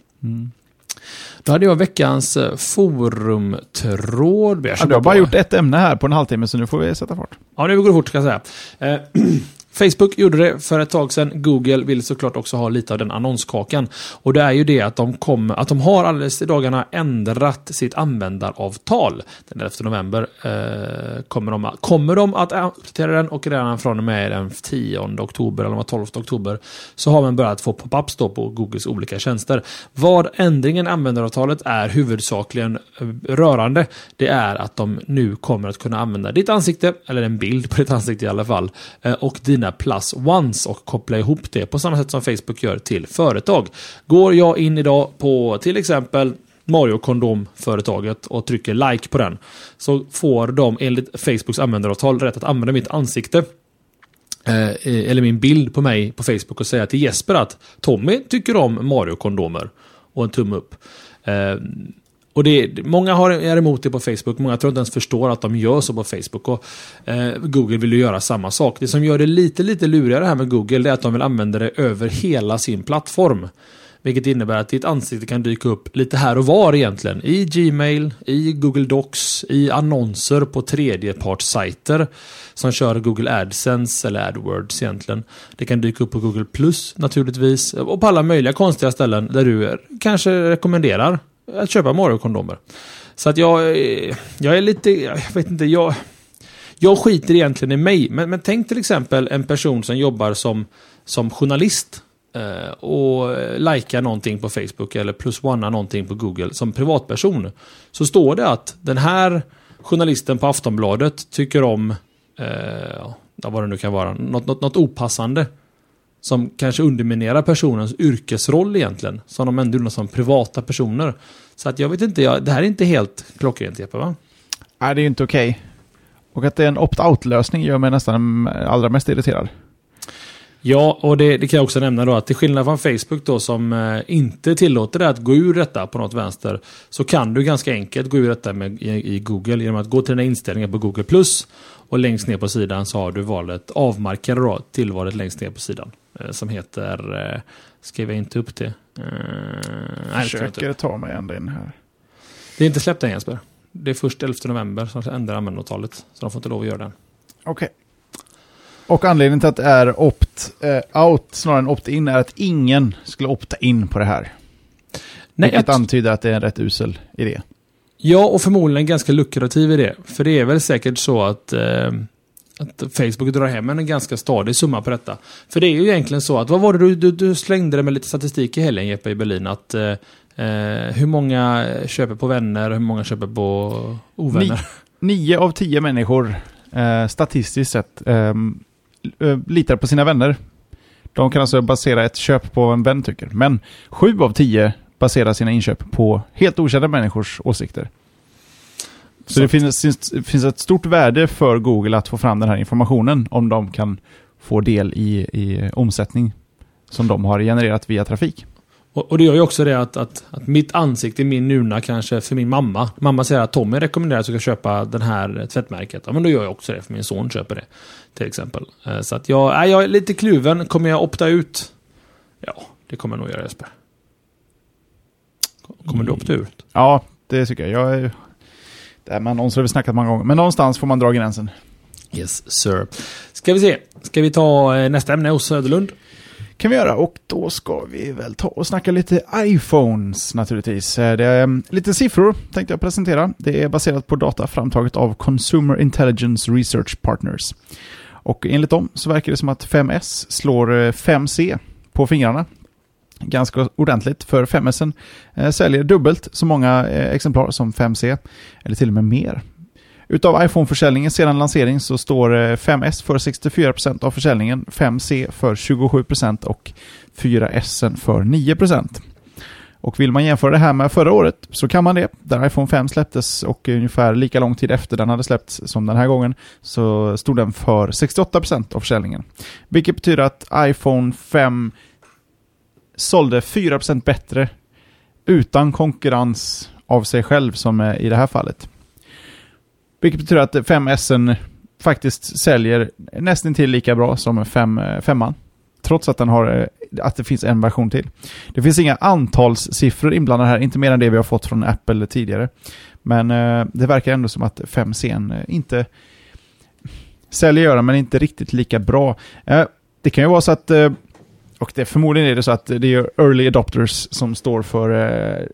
A: Då hade jag veckans eh, forumtråd. Jag
B: Ja, du har bara gjort ett ämne här på en halvtimme, så nu får vi sätta fart.
A: Ja, nu går det fort ska jag säga. Eh, Facebook gjorde det för ett tag sedan. Google vill såklart också ha lite av den annonskakan. Och det är ju det att de, kom, att de har alldeles i dagarna ändrat sitt användaravtal. Den 11 november eh, kommer, de, kommer de att uppdatera den och redan från och med den 10 oktober eller 12 oktober så har man börjat få pop-ups då på Googles olika tjänster. Vad ändringen i användaravtalet är huvudsakligen eh, rörande, det är att de nu kommer att kunna använda ditt ansikte, eller en bild på ditt ansikte i alla fall, eh, och dina dina plus ones och koppla ihop det på samma sätt som Facebook gör till företag. Går jag in idag på till exempel Mario Kondom-företaget och trycker like på den så får de enligt Facebooks användaravtal rätt att använda mitt ansikte eh, eller min bild på mig på Facebook och säga till Jesper att Tommy tycker om Mario-kondomer. Och en tumme upp. Eh, och det, många har, är emot det på Facebook, många tror inte ens förstår att de gör så på Facebook. Och, eh, Google vill ju göra samma sak. Det som gör det lite, lite lurigare här med Google det är att de vill använda det över hela sin plattform. Vilket innebär att ditt ansikte kan dyka upp lite här och var egentligen. I Gmail, i Google Docs, i annonser på tredjepartssajter som kör Google AdSense eller AdWords egentligen. Det kan dyka upp på Google Plus naturligtvis och på alla möjliga konstiga ställen där du kanske rekommenderar att köpa Mario-kondomer. Så att jag, eh, jag är lite, jag vet inte, jag... Jag skiter egentligen i mig, men, men tänk till exempel en person som jobbar som, som journalist eh, och eh, likar någonting på Facebook eller plus one någonting på Google som privatperson. Så står det att den här journalisten på Aftonbladet tycker om, eh, ja, vad det nu kan vara, något, något, något opassande. Som kanske underminerar personens yrkesroll egentligen. Som de ändå gjorde som privata personer. Så att jag vet inte, jag, det här är inte helt klockrent Jeppe va?
B: Nej, det är ju inte okej. Och att det är en opt-out-lösning gör mig nästan allra mest irriterad.
A: Ja, och det, det kan jag också nämna då att till skillnad från Facebook då som eh, inte tillåter dig att gå ur detta på något vänster så kan du ganska enkelt gå ur detta med, i, i Google genom att gå till dina inställningar på Google Plus och längst ner på sidan så har du valet avmarkera då tillvalet längst ner på sidan eh, som heter eh, Skrev jag inte upp det? Eh, nej, det jag
B: Försöker ta mig ända in här.
A: Det är inte släppt än Jesper. Det är först 11 november som ändrar användaravtalet. Så de får inte lov att göra den.
B: Okej. Och anledningen till att det är opt-out snarare än opt-in är att ingen skulle opta in på det här.
A: Nej,
B: Vilket antyder att det är en rätt usel idé.
A: Ja, och förmodligen en ganska lukrativ idé. För det är väl säkert så att, eh, att Facebook drar hem en ganska stadig summa på detta. För det är ju egentligen så att, vad var det du, du, du slängde det med lite statistik i helgen Jeppe i Berlin? Att eh, eh, hur många köper på vänner, hur många köper på ovänner?
B: Nio av tio människor, eh, statistiskt sett, ehm, eh, litar på sina vänner. De kan alltså basera ett köp på vad en vän tycker. Men sju av tio baserar sina inköp på helt okända människors åsikter. Så,
A: Så
B: det finns, finns, finns ett stort värde för Google att få fram den här informationen om de kan få del i, i omsättning som de har genererat via trafik.
A: Och, och det gör ju också det att, att, att mitt ansikte, min nuna kanske för min mamma. Mamma säger att Tommy rekommenderar att jag ska köpa den här tvättmärket. Ja, men då gör jag också det för min son köper det. Till exempel. Eh, Så att jag, jag är lite kluven. Kommer jag opta ut? Ja, det kommer jag nog göra Jesper. Kommer du opta ut?
B: Ja, det tycker jag. jag är, det här med annonser har vi snackat många gånger, men någonstans får man dra gränsen.
A: Yes sir. Ska vi se. Ska vi ta eh, nästa ämne hos Söderlund?
B: Kan vi göra och då ska vi väl ta och snacka lite iPhones naturligtvis. Eh, det är mm, lite siffror tänkte jag presentera. Det är baserat på data framtaget av Consumer Intelligence Research Partners. Och enligt dem så verkar det som att 5S slår eh, 5C på fingrarna. Ganska ordentligt, för 5S eh, säljer dubbelt så många eh, exemplar som 5C, eller till och med mer. Utav iPhone-försäljningen sedan lansering så står eh, 5S för 64% av försäljningen, 5C för 27% och 4S för 9%. Och vill man jämföra det här med förra året så kan man det. Där iPhone 5 släpptes och ungefär lika lång tid efter den hade släppts som den här gången så stod den för 68% av försäljningen. Vilket betyder att iPhone 5 sålde 4% bättre utan konkurrens av sig själv som i det här fallet. Vilket betyder att 5S faktiskt säljer nästan till lika bra som 5, 5 eh, Trots att, den har, eh, att det finns en version till. Det finns inga antalssiffror inblandade här, inte mer än det vi har fått från Apple tidigare. Men eh, det verkar ändå som att 5C eh, inte säljer göra, men inte riktigt lika bra. Eh, det kan ju vara så att eh, och det, förmodligen är det så att det är early adopters som står för eh,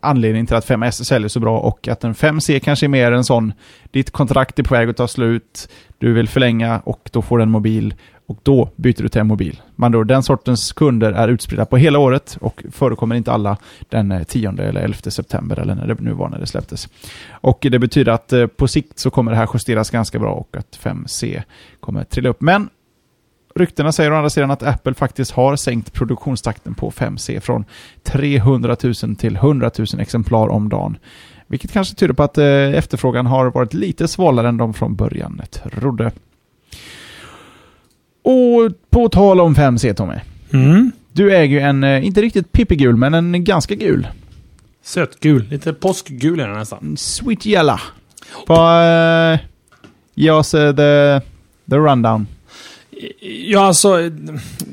B: anledningen till att 5S säljer så bra och att en 5C kanske är mer en sån, ditt kontrakt är på väg att ta slut, du vill förlänga och då får du en mobil och då byter du till en mobil. Man då, den sortens kunder är utspridda på hela året och förekommer inte alla den eh, 10 eller 11 september eller när det nu var när det släpptes. Och det betyder att eh, på sikt så kommer det här justeras ganska bra och att 5C kommer trilla upp. Men Ryktena säger å andra sidan att Apple faktiskt har sänkt produktionstakten på 5C från 300 000 till 100 000 exemplar om dagen. Vilket kanske tyder på att eh, efterfrågan har varit lite svalare än de från början trodde. Och på tal om 5C Tommy.
A: Mm.
B: Du äger ju en, eh, inte riktigt pippigul, men en ganska gul.
A: Sötgul. Lite påskgul är den nästan.
B: Sweet yellow. Vad... Uh, ge oss uh, the, the rundown.
A: Ja, alltså,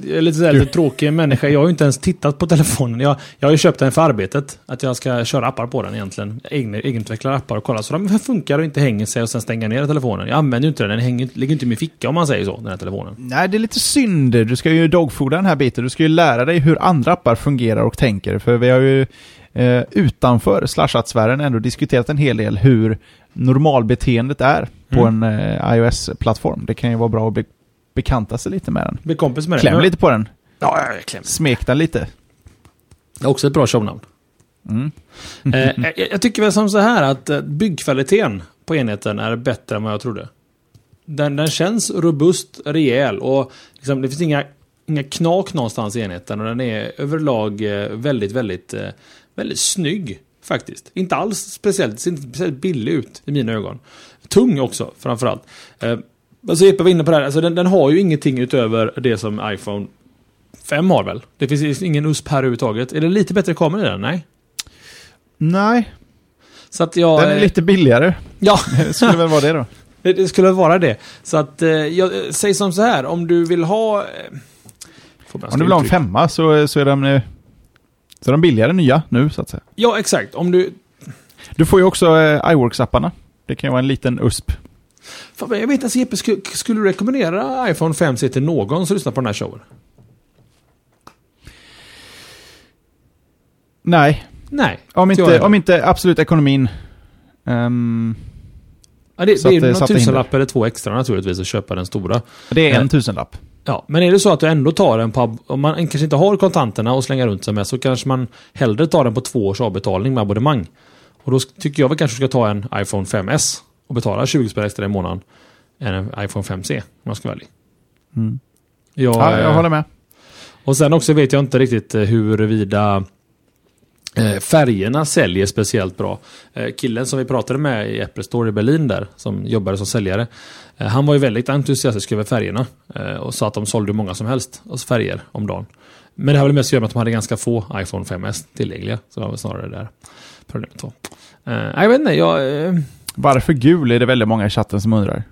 A: jag är lite så här, lite tråkig människa. Jag har ju inte ens tittat på telefonen. Jag, jag har ju köpt den för arbetet. Att jag ska köra appar på den egentligen. Egen, egenutveckla appar och kolla så de funkar och inte hänger sig och sen stänga ner telefonen. Jag använder ju inte den. Den hänger, ligger inte i min ficka om man säger så, den här telefonen.
B: Nej, det är lite synd. Du ska ju dogfooda den här biten. Du ska ju lära dig hur andra appar fungerar och tänker. För vi har ju eh, utanför slashat-sfären ändå diskuterat en hel del hur normalbeteendet är på mm. en eh, iOS-plattform. Det kan ju vara bra att bli bekanta sig lite med den.
A: Bli kompis med
B: Kläm
A: den.
B: lite på den.
A: Ja, jag kläm.
B: Smek den lite.
A: Det är också ett bra shownamn.
B: Mm.
A: eh, jag, jag, tycker väl som så här att eh, byggkvaliteten på enheten är bättre än vad jag trodde. Den, den känns robust, rejäl och liksom, det finns inga, inga knak någonstans i enheten och den är överlag eh, väldigt, väldigt, eh, väldigt snygg. Faktiskt. Inte alls speciellt, ser inte speciellt billig ut i mina ögon. Tung också, framförallt. Eh, Alltså Jeppe var inne på det här, alltså den, den, har ju ingenting utöver det som iPhone 5 har väl? Det finns ingen USP här överhuvudtaget. Är det lite bättre kamera i den? Nej?
B: Nej.
A: Så att jag...
B: Den är lite billigare.
A: Ja.
B: det skulle väl vara det då.
A: Det, det skulle vara det. Så att, eh, jag säger som så här, om du vill ha... Eh,
B: om du vill ha en femma så, så är de... Eh, så är de billigare nya nu, så att säga.
A: Ja, exakt. Om du...
B: Du får ju också eh, iWorks-apparna. Det kan ju vara en liten USP.
A: Jag vet inte, alltså, Jeppe, skulle, du rekommendera iPhone 5C till någon som lyssnar på den här showen?
B: Nej.
A: Nej.
B: Om inte, om inte absolut ekonomin... Um,
A: ja, det, det är ju någon tusenlapp eller två extra naturligtvis att köpa den stora.
B: Det är en tusenlapp.
A: Ja, men är det så att du ändå tar den på... Om man kanske inte har kontanterna och slänga runt sig med så kanske man hellre tar den på två års avbetalning med abonnemang. Och då tycker jag väl kanske ska ta en iPhone 5S och betala 20 spänn extra i månaden än en iPhone 5C, om jag ska vara ärlig.
B: Mm. Jag, ja, jag håller med.
A: Och sen också vet jag inte riktigt huruvida eh, färgerna säljer speciellt bra. Eh, killen som vi pratade med i Apple Store i Berlin där, som jobbade som säljare. Eh, han var ju väldigt entusiastisk över färgerna och sa att de sålde många som helst färger om dagen. Men det har väl mest att göra med att de hade ganska få iPhone 5S tillgängliga. Så det var väl snarare där problemet var. Jag vet inte, jag...
B: Varför gul är det väldigt många i chatten som undrar.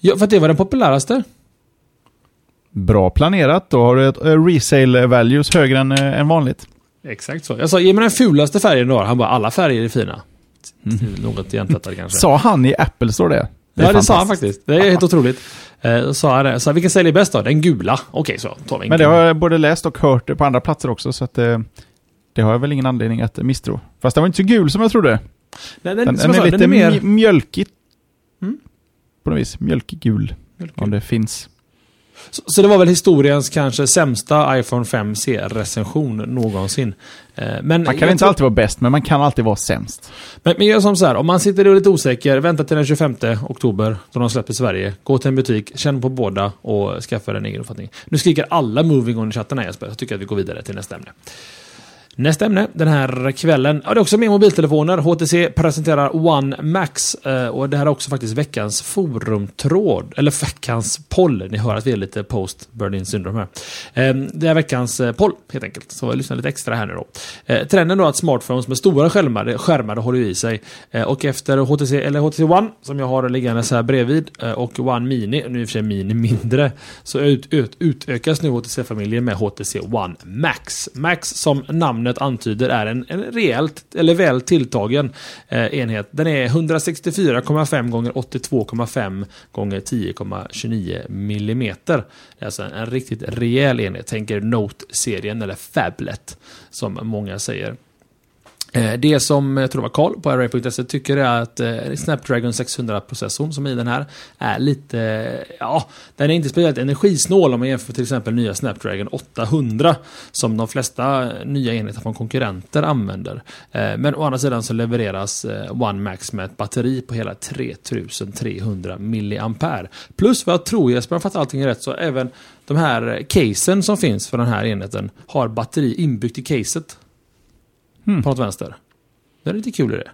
A: Ja, för att det var den populäraste.
B: Bra planerat. Då har du ett eh, resale values högre än, äh, än vanligt.
A: Exakt så. Jag sa, ge mig den fulaste färgen du har. Han bara, alla färger är fina. Mm. Något hjärntvättade kanske.
B: Sa han i Apple Store det?
A: det ja, det sa han faktiskt. Det är helt otroligt. Eh, sa han det. Så vilken säljer bäst då? Den gula. Okej, okay, så tar vi
B: Men det har jag både läst och hört på andra platser också, så att eh, det har jag väl ingen anledning att misstro. Fast den var inte så gul som jag trodde.
A: Nej, den,
B: den, den är lite mer... mjölkigt. Mm? På något vis. Mjölkig gul. Mjölkig. Om det finns.
A: Så, så, det var väl historiens kanske sämsta iPhone 5C-recension någonsin.
B: Eh, men man kan inte alltid vara bäst, men man kan alltid vara sämst.
A: Men, men gör som så här, om man sitter och är lite osäker, vänta till den 25 oktober då de släpper Sverige. Gå till en butik, känn på båda och skaffa en egen uppfattning. Nu skriker alla moving on i chatten här Jesper, så tycker jag att vi går vidare till nästa ämne. Nästa ämne den här kvällen. Ja, det är också med mobiltelefoner. HTC presenterar One Max. Eh, och det här är också faktiskt veckans forumtråd. Eller veckans poll. Ni hör att vi är lite post burn-in syndrom här. Eh, det är veckans eh, poll helt enkelt. Så lyssna lite extra här nu då. Trenden då att smartphones med stora skärmar, skärmar håller i sig. Och efter HTC, eller HTC One, som jag har liggandes här bredvid, och One Mini, nu i och för sig Mini mindre, så ut, ut, utökas nu HTC-familjen med HTC One Max. Max som namnet namnet antyder är en, en rejält, eller väl tilltagen eh, enhet. Den är 164,5 gånger 82,5 gånger 10,29 millimeter. Det är alltså en, en riktigt rejäl enhet. Tänker Note-serien eller Fablet som många säger. Eh, det som eh, jag tror var Karl på Array.se tycker är att eh, Snapdragon 600-processorn som är i den här är lite, ja, den är inte speciellt energisnål om man jämför till exempel nya Snapdragon 800 som de flesta nya enheter från konkurrenter använder. Men å andra sidan så levereras One Max med ett batteri på hela 3300 milliampere. Plus vad jag tror Jesper, om jag fattar allting rätt, så även de här casen som finns för den här enheten har batteri inbyggt i caset. Mm. På något vänster. Det är lite kul i det.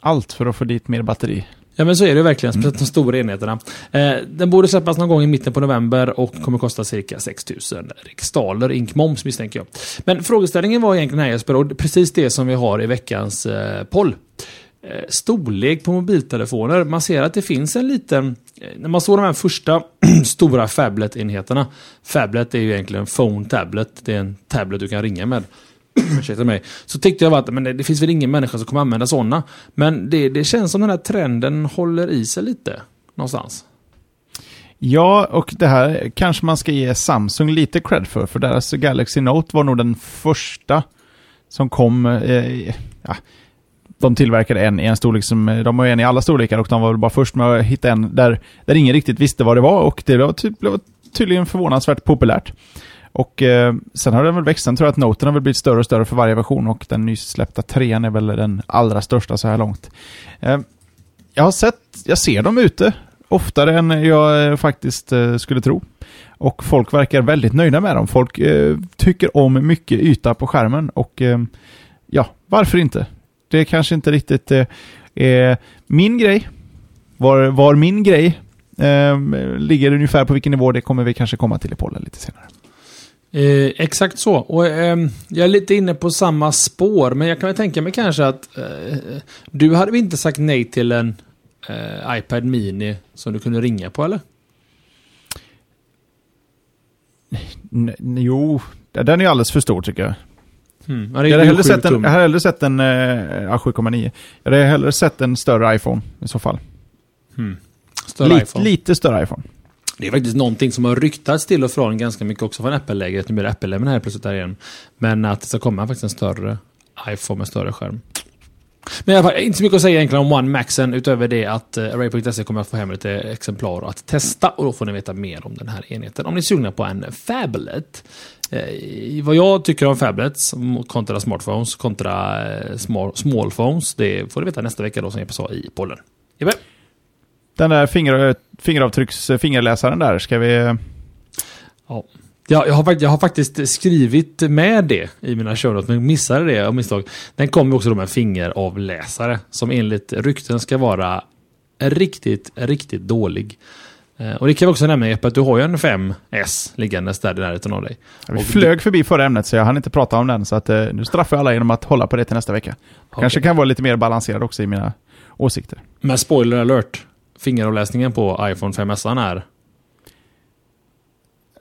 B: Allt för att få dit mer batteri.
A: Ja men så är det verkligen, speciellt de stora enheterna. Eh, den borde släppas någon gång i mitten på november och kommer kosta cirka 6000 riksdaler, ink moms misstänker jag. Men frågeställningen var egentligen här Jesper, och precis det som vi har i veckans eh, poll. Eh, storlek på mobiltelefoner. Man ser att det finns en liten... När man såg de här första stora Fablet-enheterna. Fablet är ju egentligen phone tablet. Det är en tablet du kan ringa med. ursäkta mig, så tyckte jag att men det, det, finns väl ingen människa som kommer använda sådana. Men det, det känns som den här trenden håller i sig lite någonstans.
B: Ja, och det här kanske man ska ge Samsung lite cred för, för deras Galaxy Note var nog den första som kom, eh, ja, de tillverkade en i en storlek som, eh, de har en i alla storlekar och de var väl bara först med att hitta en där, där ingen riktigt visste vad det var och det var, ty, blev tydligen förvånansvärt populärt. Och eh, sen har den väl växt. Sen tror jag att Noten har väl blivit större och större för varje version och den nyss släppta trean är väl den allra största så här långt. Eh, jag har sett, jag ser dem ute oftare än jag eh, faktiskt eh, skulle tro. Och folk verkar väldigt nöjda med dem. Folk eh, tycker om mycket yta på skärmen och eh, ja, varför inte? Det är kanske inte riktigt eh, är min grej. Var, var min grej eh, ligger ungefär på vilken nivå det kommer vi kanske komma till i pollen lite senare.
A: Eh, exakt så. Och, eh, jag är lite inne på samma spår, men jag kan väl tänka mig kanske att eh, du hade inte sagt nej till en eh, iPad Mini som du kunde ringa på, eller?
B: N jo, den är alldeles för stor tycker jag.
A: Mm.
B: Jag, hade hellre sett en, hellre sett en uh, 7,9. Jag hade hellre sett en större iPhone i så fall.
A: Mm.
B: Större lite, iPhone. lite större iPhone.
A: Det är faktiskt någonting som har ryktats till och från ganska mycket också från Apple-lägret. Nu blir det Apple-lämmen här plötsligt där igen. Men att det ska komma faktiskt en större iPhone med större skärm. Men i alla fall, inte så mycket att säga egentligen om One Maxen utöver det att eh, Array.se kommer att få hem lite exemplar att testa och då får ni veta mer om den här enheten. Om ni är sugna på en Fablet. Eh, vad jag tycker om Fablets kontra smartphones kontra eh, small, smallphones det får ni veta nästa vecka då som jag sa i pollen. Jeppe?
B: Den där finger, fingeravtrycks fingerläsaren där, ska vi...
A: Ja. Ja, jag, har, jag har faktiskt skrivit med det i mina show notes, men missade det av misstag. Den kommer också då med fingeravläsare som enligt rykten ska vara riktigt, riktigt dålig. Eh, och det kan vi också nämna Jeppe, att du har ju en 5S liggandes där i närheten av dig.
B: Ja, vi flög du... förbi förra ämnet så jag hann inte prata om den, så att, eh, nu straffar jag alla genom att hålla på det till nästa vecka. Okay. Kanske kan vara lite mer balanserad också i mina åsikter.
A: Men spoiler alert, fingeravläsningen på iPhone 5S är?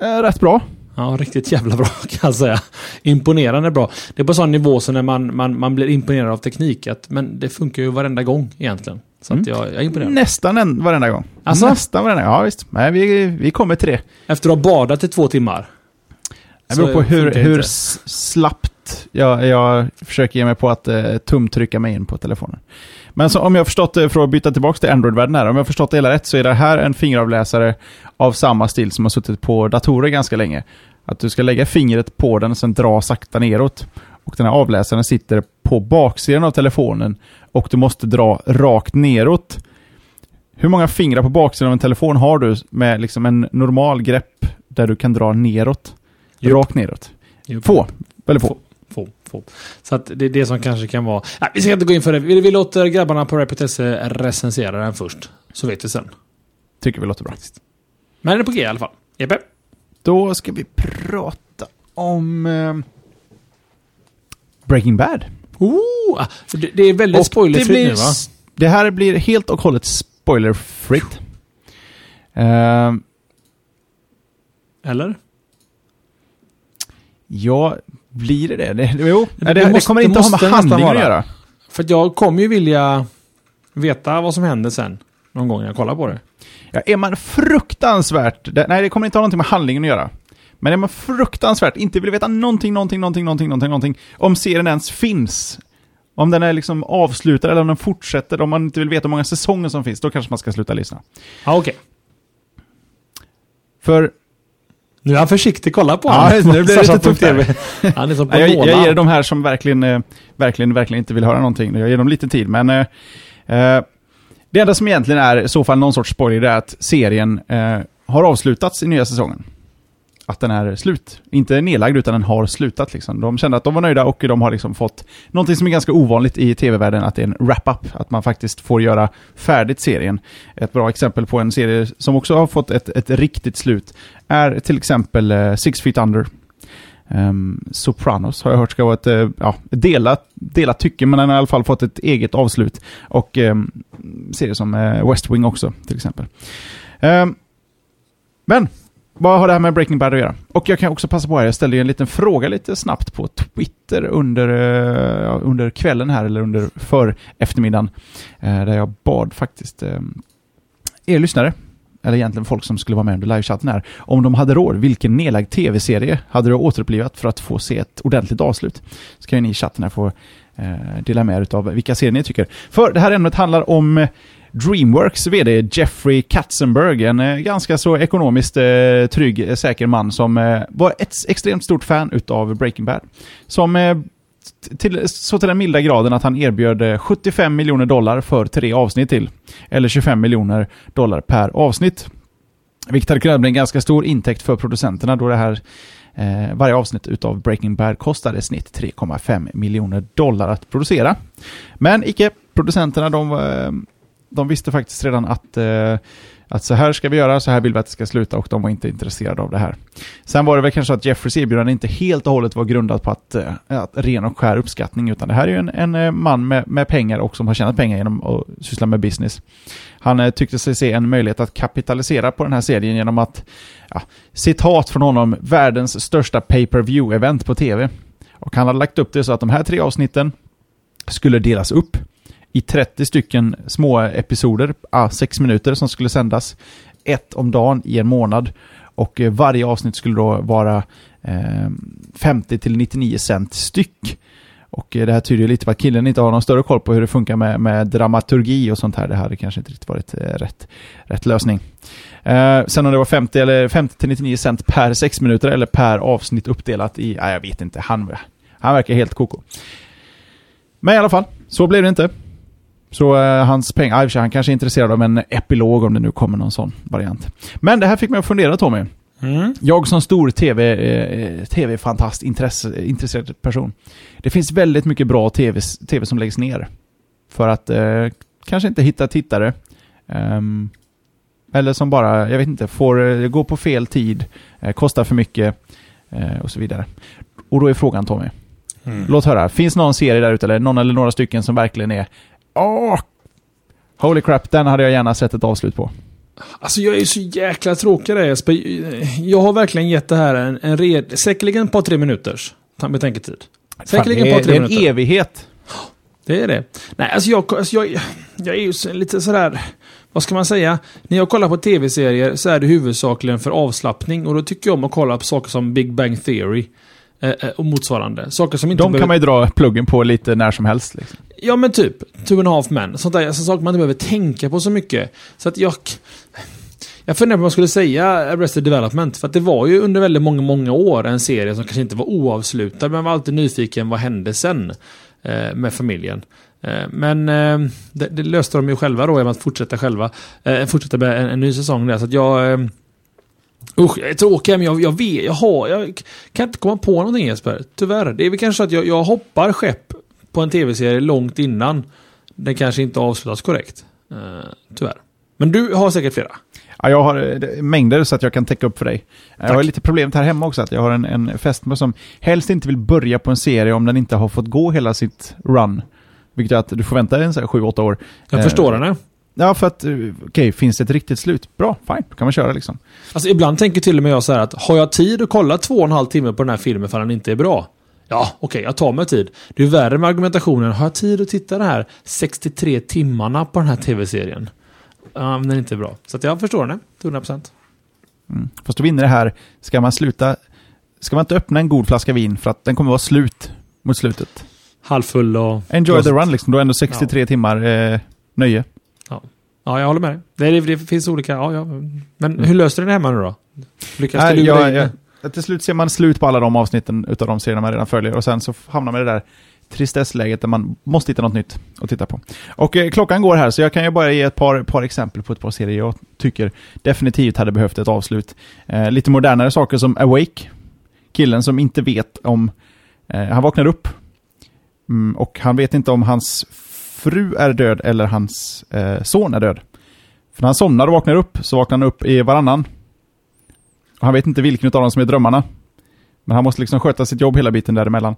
B: Eh, rätt bra.
A: Ja, riktigt jävla bra kan jag säga. Imponerande bra. Det är på sån nivå så när man, man, man blir imponerad av teknik, att, men det funkar ju varenda gång egentligen. Så mm. jag, jag är imponerad.
B: Nästan en, varenda gång.
A: Alltså?
B: Nästan varenda gång, ja visst. Men vi, vi kommer till det.
A: Efter att ha badat i två timmar?
B: Det beror på hur, hur slappt jag, jag försöker ge mig på att eh, tumtrycka mig in på telefonen. Men så, om jag har förstått det, för att byta tillbaka till Android-världen här, om jag har förstått det hela rätt så är det här en fingeravläsare av samma stil som har suttit på datorer ganska länge. Att du ska lägga fingret på den och sen dra sakta neråt. Och den här avläsaren sitter på baksidan av telefonen och du måste dra rakt neråt. Hur många fingrar på baksidan av en telefon har du med liksom en normal grepp där du kan dra neråt?
A: Jupp.
B: Rakt neråt.
A: Jo.
B: Få. Väldigt få.
A: Få, få. Så att det är det som kanske kan vara... Nej, vi ska inte gå in för det. Vi, vi låter grabbarna på Rapid recensera den först. Så vet vi sen.
B: Tycker vi låter bra.
A: Men den är på G i alla fall. Jeppe?
B: Då ska vi prata om eh, Breaking Bad.
A: Oh, det, det är väldigt
B: Och
A: spoilerfritt
B: blir,
A: nu va?
B: det här blir helt och hållet spoilerfritt. Uh,
A: Eller?
B: Ja, blir det det? det jo,
A: Det-
B: det,
A: det
B: det,
A: måste-
B: kommer
A: det
B: inte ha
A: måste
B: med handlingen att göra.
A: För jag kommer ju vilja veta vad som händer sen. Någon gång när jag kollar på det.
B: Ja, är man fruktansvärt... Det, nej, det kommer inte ha någonting med handlingen att göra. Men är man fruktansvärt inte vill veta någonting, någonting, någonting, någonting, någonting, någonting om serien ens finns. Om den är liksom avslutad eller om den fortsätter, om man inte vill veta hur många säsonger som finns, då kanske man ska sluta lyssna.
A: Ja, okej.
B: För
A: Nu är han försiktig. Kolla på
B: Ja,
A: honom.
B: nu blir det lite tufft.
A: TV. Han är som på
B: jag, jag
A: nålar.
B: ger de här som verkligen, eh, verkligen, verkligen inte vill höra någonting. Jag ger dem lite tid, men... Eh, eh, det enda som egentligen är i så fall någon sorts spoiler är att serien eh, har avslutats i nya säsongen. Att den är slut. Inte nedlagd, utan den har slutat. Liksom. De kände att de var nöjda och de har liksom fått någonting som är ganska ovanligt i tv-världen, att det är en wrap-up. Att man faktiskt får göra färdigt serien. Ett bra exempel på en serie som också har fått ett, ett riktigt slut är till exempel eh, Six Feet Under. Um, Sopranos har jag hört ska vara ett uh, ja, delat, delat tycke, men den har i alla fall fått ett eget avslut. Och ehm, um, serier som uh, West Wing också, till exempel. Um, men, vad har det här med Breaking Bad att göra? Och jag kan också passa på här, jag ställde ju en liten fråga lite snabbt på Twitter under, uh, under kvällen här, eller under för eftermiddagen. där jag bad faktiskt er lyssnare, eller egentligen folk som skulle vara med under livechatten här, om de hade råd, vilken nedlagd tv-serie hade du återupplivat för att få se ett ordentligt avslut? Så kan ju ni i chatten här få eh, dela med er av vilka serier ni tycker. För det här ämnet handlar om eh, Dreamworks VD Jeffrey Katzenberg, en eh, ganska så ekonomiskt eh, trygg, eh, säker man som eh, var ett extremt stort fan utav Breaking Bad. Som eh, till, så till den milda graden att han erbjöd eh, 75 miljoner dollar för tre avsnitt till. Eller 25 miljoner dollar per avsnitt. Vilket hade kunnat bli en ganska stor intäkt för producenterna då det här eh, varje avsnitt utav Breaking Bad kostade i snitt 3,5 miljoner dollar att producera. Men icke, producenterna de, eh, de visste faktiskt redan att, eh, att så här ska vi göra, så här vill vi att det ska sluta och de var inte intresserade av det här. Sen var det väl kanske så att Jeffreys erbjudande inte helt och hållet var grundat på att, eh, att ren och skär uppskattning, utan det här är ju en, en eh, man med, med pengar och som har tjänat pengar genom att syssla med business. Han eh, tyckte sig se en möjlighet att kapitalisera på den här serien genom att, ja, citat från honom, världens största pay-per-view-event på tv. Och han hade lagt upp det så att de här tre avsnitten skulle delas upp i 30 stycken små episoder, ah, sex minuter som skulle sändas. Ett om dagen i en månad. Och eh, varje avsnitt skulle då vara eh, 50 till 99 cent styck. Och eh, det här tyder ju lite på att killen inte har någon större koll på hur det funkar med, med dramaturgi och sånt här. Det hade kanske inte riktigt varit eh, rätt, rätt lösning. Eh, sen om det var 50 eller 50 till 99 cent per sex minuter eller per avsnitt uppdelat i, nej jag vet inte, han, han verkar helt koko. Men i alla fall, så blev det inte. Så eh, hans pengar, sig, han kanske är intresserad av en epilog om det nu kommer någon sån variant. Men det här fick mig att fundera Tommy.
A: Mm.
B: Jag som stor TV, eh, TV-fantast, intresse, intresserad person. Det finns väldigt mycket bra TV, TV som läggs ner. För att eh, kanske inte hitta tittare. Ehm, eller som bara, jag vet inte, får eh, gå på fel tid, eh, kostar för mycket eh, och så vidare. Och då är frågan Tommy,
A: Mm.
B: låt höra, finns någon serie där ute eller någon eller några stycken som verkligen är Åh! Holy crap, den hade jag gärna sett ett avslut på.
A: Alltså jag är så jäkla tråkig där Jesper. Jag har verkligen gett det här en, en red, säkerligen ett par tre minuters betänketid. Säkerligen ett par
B: det är,
A: tre
B: det är en
A: minuter.
B: evighet.
A: Det är det. Nej, alltså jag, alltså jag, jag är ju så- lite sådär... vad ska man säga? När jag kollar på tv-serier så är det huvudsakligen för avslappning och då tycker jag om att kolla på saker som Big Bang Theory. Eh, eh, och motsvarande. Saker som inte
B: De kan man ju dra pluggen på lite när som helst. Liksom.
A: Ja men typ, Two and a half men. Sånt där, alltså, saker man inte behöver tänka på så mycket. Så att jag... Jag funderar på vad jag skulle säga Arrested Development. För att det var ju under väldigt många, många år en serie som kanske inte var oavslutad. Men man var alltid nyfiken, vad hände sen? Eh, med familjen. Eh, men eh, det, det, löste de ju själva då genom att fortsätta själva. Eh, fortsätta med en, en, ny säsong där. Så att jag... Eh, Usch, jag är tråkig men jag, jag vet, jag har, jag kan inte komma på någonting Jesper. Tyvärr. Det är väl kanske så att jag, jag hoppar skepp på en tv-serie långt innan den kanske inte avslutas korrekt. Uh, tyvärr. Men du har säkert flera.
B: Ja, jag har eh, mängder så att jag kan täcka upp för dig. Tack. Jag har lite problemet här hemma också, att jag har en, en fästmö som helst inte vill börja på en serie om den inte har fått gå hela sitt run. Vilket är att du får vänta en så här 7-8 år.
A: Jag förstår henne.
B: Ja, för att, eh, okej, okay, finns det ett riktigt slut? Bra, fine, då kan man köra liksom.
A: Alltså ibland tänker till och med jag så här att, har jag tid att kolla två och en halv timme på den här filmen för den inte är bra? Ja, okej, okay, jag tar mig tid. Det är värre med argumentationen, har jag tid att titta de här 63 timmarna på den här tv-serien? Ja, um, den är inte bra. Så jag förstår den, till 100%.
B: Mm. Fast du vinner det här, ska man sluta, ska man inte öppna en god flaska vin för att den kommer vara slut mot slutet?
A: Halvfull och...
B: Enjoy the run liksom, då är ändå 63 ja. timmar eh, nöje.
A: Ja. ja, jag håller med dig. Det, det, det finns olika, ja, ja. Men mm. hur löste du det hemma nu då? Lyckas
B: Nej, du jag, jag, Eh, till slut ser man slut på alla de avsnitten utav de serierna man redan följer och sen så hamnar man i det där tristessläget där man måste hitta något nytt att titta på. Och eh, klockan går här, så jag kan ju bara ge ett par, par exempel på ett par serier jag tycker definitivt hade behövt ett avslut. Eh, lite modernare saker som Awake. Killen som inte vet om... Eh, han vaknar upp mm, och han vet inte om hans fru är död eller hans eh, son är död. För när han somnar och vaknar upp så vaknar han upp i varannan. Och han vet inte vilken av dem som är drömmarna. Men han måste liksom sköta sitt jobb hela biten däremellan.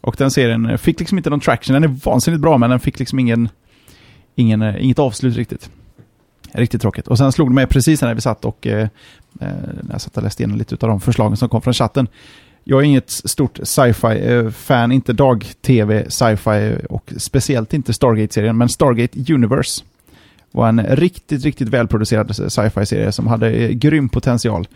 B: Och den serien fick liksom inte någon traction. Den är vansinnigt bra, men den fick liksom ingen, ingen, eh, inget avslut riktigt. Riktigt tråkigt. Och sen slog det mig precis när vi satt och eh, eh när jag satt och läste igenom lite av de förslagen som kom från chatten. Jag är inget stort sci-fi-fan, eh, inte dag-tv, sci-fi och speciellt inte Stargate-serien, men Stargate Universe var en riktigt, riktigt välproducerad sci-fi-serie som hade grym potential.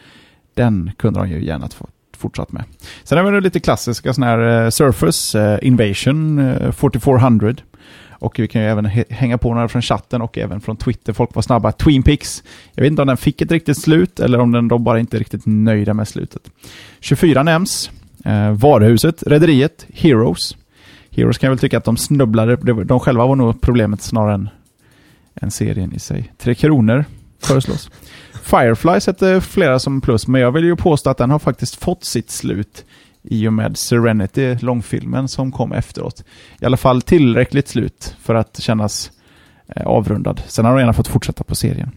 B: Den kunde de ju gärna få fortsatt med. Sen har vi lite klassiska sådana här uh, Surface, uh, Invasion, eh, uh, 4400. Och vi kan ju även hänga på några från chatten och även från Twitter. Folk var snabba. Twin Peaks. Jag vet inte om den fick ett riktigt slut eller om den, de bara inte är riktigt nöjda med slutet. 24 nämns. Eh, Varuhuset, Rederiet, Heroes. Heroes kan jag väl tycka att de snubblade. De själva var nog problemet snarare än, än serien i sig. Tre Kronor föreslås. Firefly sätter flera som plus, men jag vill ju påstå att den har faktiskt fått sitt slut i och med Serenity, långfilmen som kom efteråt. I alla fall tillräckligt slut för att kännas eh, avrundad. Sen har de gärna fått fortsätta på serien.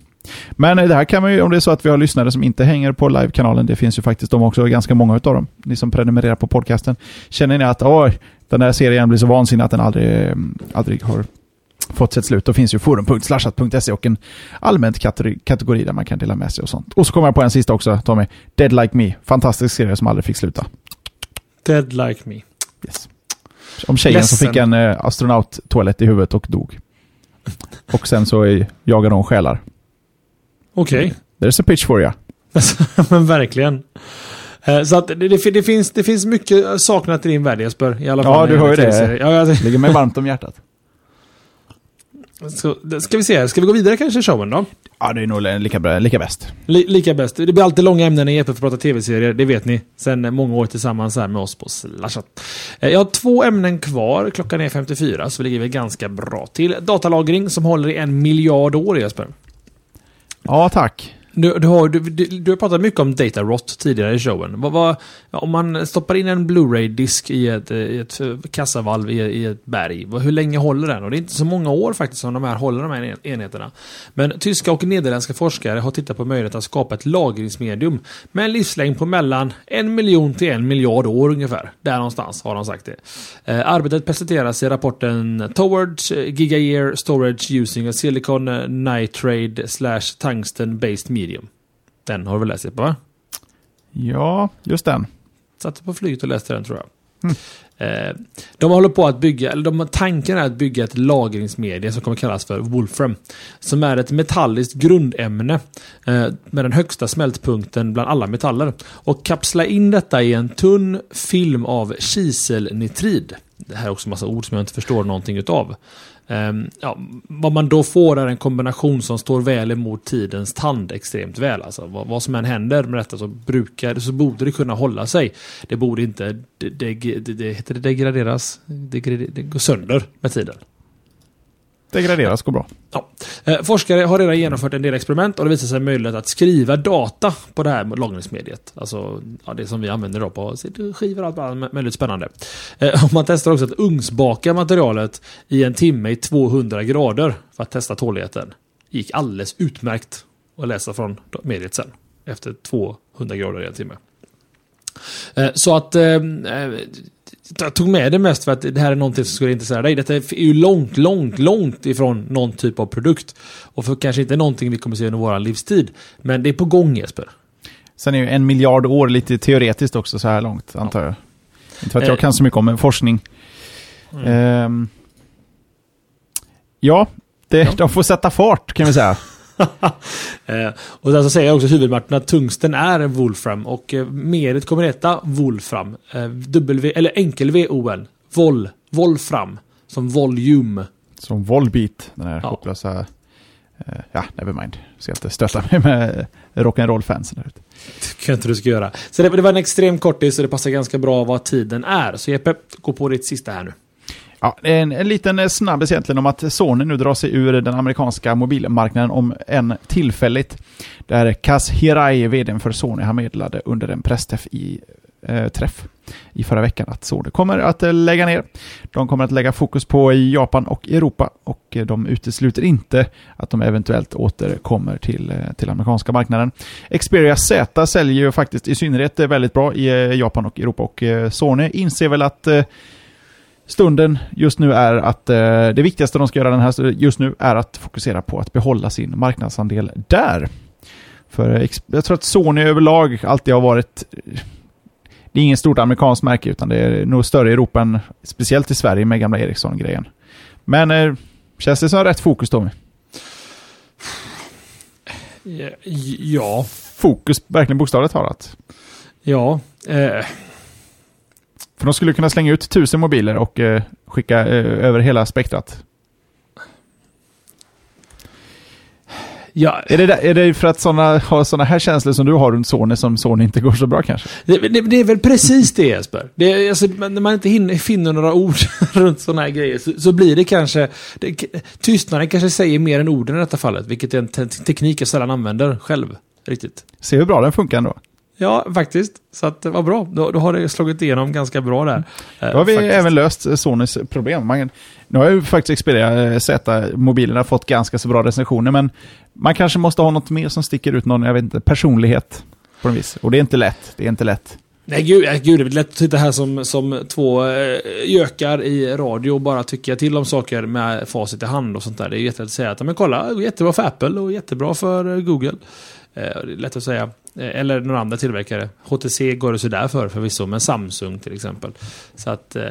B: Men eh, det här kan man ju, om det är så att vi har lyssnare som inte hänger på live-kanalen, det finns ju faktiskt de också, ganska många av dem, ni som prenumererar på podcasten. Känner ni att Åh, den här serien blir så vansinnig att den aldrig, eh, aldrig har fått sitt slut, då finns ju forum.slashat.se och en allmänt kategori där man kan dela med sig och sånt. Och så kommer jag på en sista också, Tommy. Dead Like Me. Fantastisk serie som aldrig fick sluta.
A: Dead Like Me.
B: Yes. Om tjejen Ledsen. som fick en eh, astronauttoalett i huvudet och dog. Och sen så jagade hon själar.
A: Okej. Okay.
B: There's a pitch for you.
A: Men verkligen. Eh, så att det, det, det, finns, det finns mycket saknat i din värld Jesper. I alla fall
B: ja, du hör ju det. Ja, jag... Ligger mig varmt om hjärtat.
A: Så, ska vi se, ska vi gå vidare kanske i showen då?
B: Ja, det är nog lika, bra, lika bäst.
A: Li, lika bäst. Det blir alltid långa ämnen i EP för att prata tv-serier, det vet ni. Sen många år tillsammans här med oss på Slashat. Eh, jag har två ämnen kvar, klockan är 54, så vi ligger väl ganska bra till. Datalagring som håller i en miljard år, Jesper.
B: Ja, tack.
A: Du, du, har, du, du, har pratat mycket om data rot tidigare i showen. Vad, vad, om man stoppar in en Blu-ray-disk i ett, i ett kassavalv i, i, ett berg, hur länge håller den? Och det är inte så många år faktiskt som de här håller de här enheterna. Men tyska och nederländska forskare har tittat på möjligheten att skapa ett lagringsmedium med en livslängd på mellan en miljon till en miljard år ungefär. Där någonstans har de sagt det. Eh, arbetet presenteras i rapporten Towards Gigayear Storage Using a Silicon Nitride slash Tungsten Based Medium medium. Den har du väl läst på va?
B: Ja, just den.
A: Satt på flyget och läste den tror jag. Mm. Eh, de håller på att bygga, eller de, tanken är att bygga ett lagringsmedie som kommer kallas för Wolfram. Som är ett metalliskt grundämne eh, med den högsta smältpunkten bland alla metaller. Och kapsla in detta i en tunn film av kiselnitrid. Det här är också en massa ord som jag inte förstår någonting utav. Ehm, ja, vad man då får är en kombination som står väl emot tidens tand extremt väl. Alltså, vad, vad som än händer med detta så, brukar, så borde det kunna hålla sig. Det borde inte det, det, det, det, heter det degraderas. Det, det går sönder med tiden.
B: Degraderas går bra.
A: Ja. Eh, forskare har redan genomfört en del experiment och det visar sig möjligt att skriva data på det här lagringsmediet. Alltså ja, det som vi använder då på skivor och allt möjligt spännande. Eh, och man testar också att ugnsbaka materialet i en timme i 200 grader för att testa tåligheten. gick alldeles utmärkt att läsa från mediet sen. Efter 200 grader i en timme. Eh, så att eh, jag tog med det mest för att det här är någonting som skulle intressera dig. Detta är ju långt, långt, långt ifrån någon typ av produkt. Och för kanske inte någonting vi kommer se under vår livstid. Men det är på gång Jesper.
B: Sen är ju en miljard år lite teoretiskt också så här långt, antar jag. Inte för att jag kan så mycket om forskning. Mm. Um, ja, det, ja, de får sätta fart kan vi säga.
A: eh, och sen så säger jag också huvudmarknaden att tungsten är Wolfram och eh, mediet kommer heta Wolfram. Eh, w, eller enkel V-O-N. Vol. Wolfram. Som volume.
B: Som Volbeat. Den här ja. hopplösa... Eh, ja, nevermind. Ska inte stöta mig med rock'n'roll-fansen där ute.
A: tycker jag inte du ska göra. Så det, det var en extrem kortis så det passar ganska bra vad tiden är. Så Jeppe, gå på ditt sista här nu.
B: Ja, en, en liten eh, snabbis egentligen om att Sony nu drar sig ur den amerikanska mobilmarknaden om en tillfälligt. Där Kaz Hirai, vdn för Sony, har meddelade under en pressträff i, eh, träff i förra veckan att Sony kommer att eh, lägga ner. De kommer att lägga fokus på Japan och Europa och eh, de utesluter inte att de eventuellt återkommer till, till amerikanska marknaden. Xperia Z säljer ju faktiskt i synnerhet väldigt bra i Japan och Europa och Sony inser väl att stunden just nu är att eh, det viktigaste de ska göra den här just nu är att fokusera på att behålla sin marknadsandel där. För jag tror att Sony överlag alltid har varit det är ingen stort amerikanskt märke utan det är nog större i Europa än speciellt i Sverige med gamla Ericsson-grejen. Men eh, känns det som rätt fokus Tommy?
A: Ja.
B: Fokus verkligen bokstavligt talat?
A: Ja. Eh,
B: för de skulle kunna slänga ut tusen mobiler och eh, skicka eh, över hela spektrat. Ja. Är, det, är det för att såna, ha sådana här känslor som du har runt Sony som Sony inte går så bra kanske?
A: Det, det, det är väl precis det Jesper. Det alltså, när man inte hinner, finner några ord runt sådana här grejer så, så blir det kanske... Det, tystnaden kanske säger mer än orden i detta fallet, vilket är en te teknik jag sällan använder själv. Riktigt.
B: Se hur bra den funkar ändå.
A: Ja, faktiskt. Så att, vad bra. Då, då har det slagit igenom ganska bra där.
B: Då har vi faktiskt. även löst Sonys problem. Man, nu har ju faktiskt Xperia Z-mobilerna fått ganska så bra recensioner, men man kanske måste ha något mer som sticker ut, någon, jag vet inte, personlighet på något vis. Och det är inte lätt. Det är inte lätt.
A: Nej, gud, gud det är lätt att sitta här som, som två eh, gökar i radio och bara tycka till om saker med facit i hand och sånt där. Det är jättelätt att säga att men kolla, jättebra för Apple och jättebra för Google. Eh, lätt att säga. Eh, eller några andra tillverkare. HTC går det sådär för förvisso, men Samsung till exempel. Så att... Eh...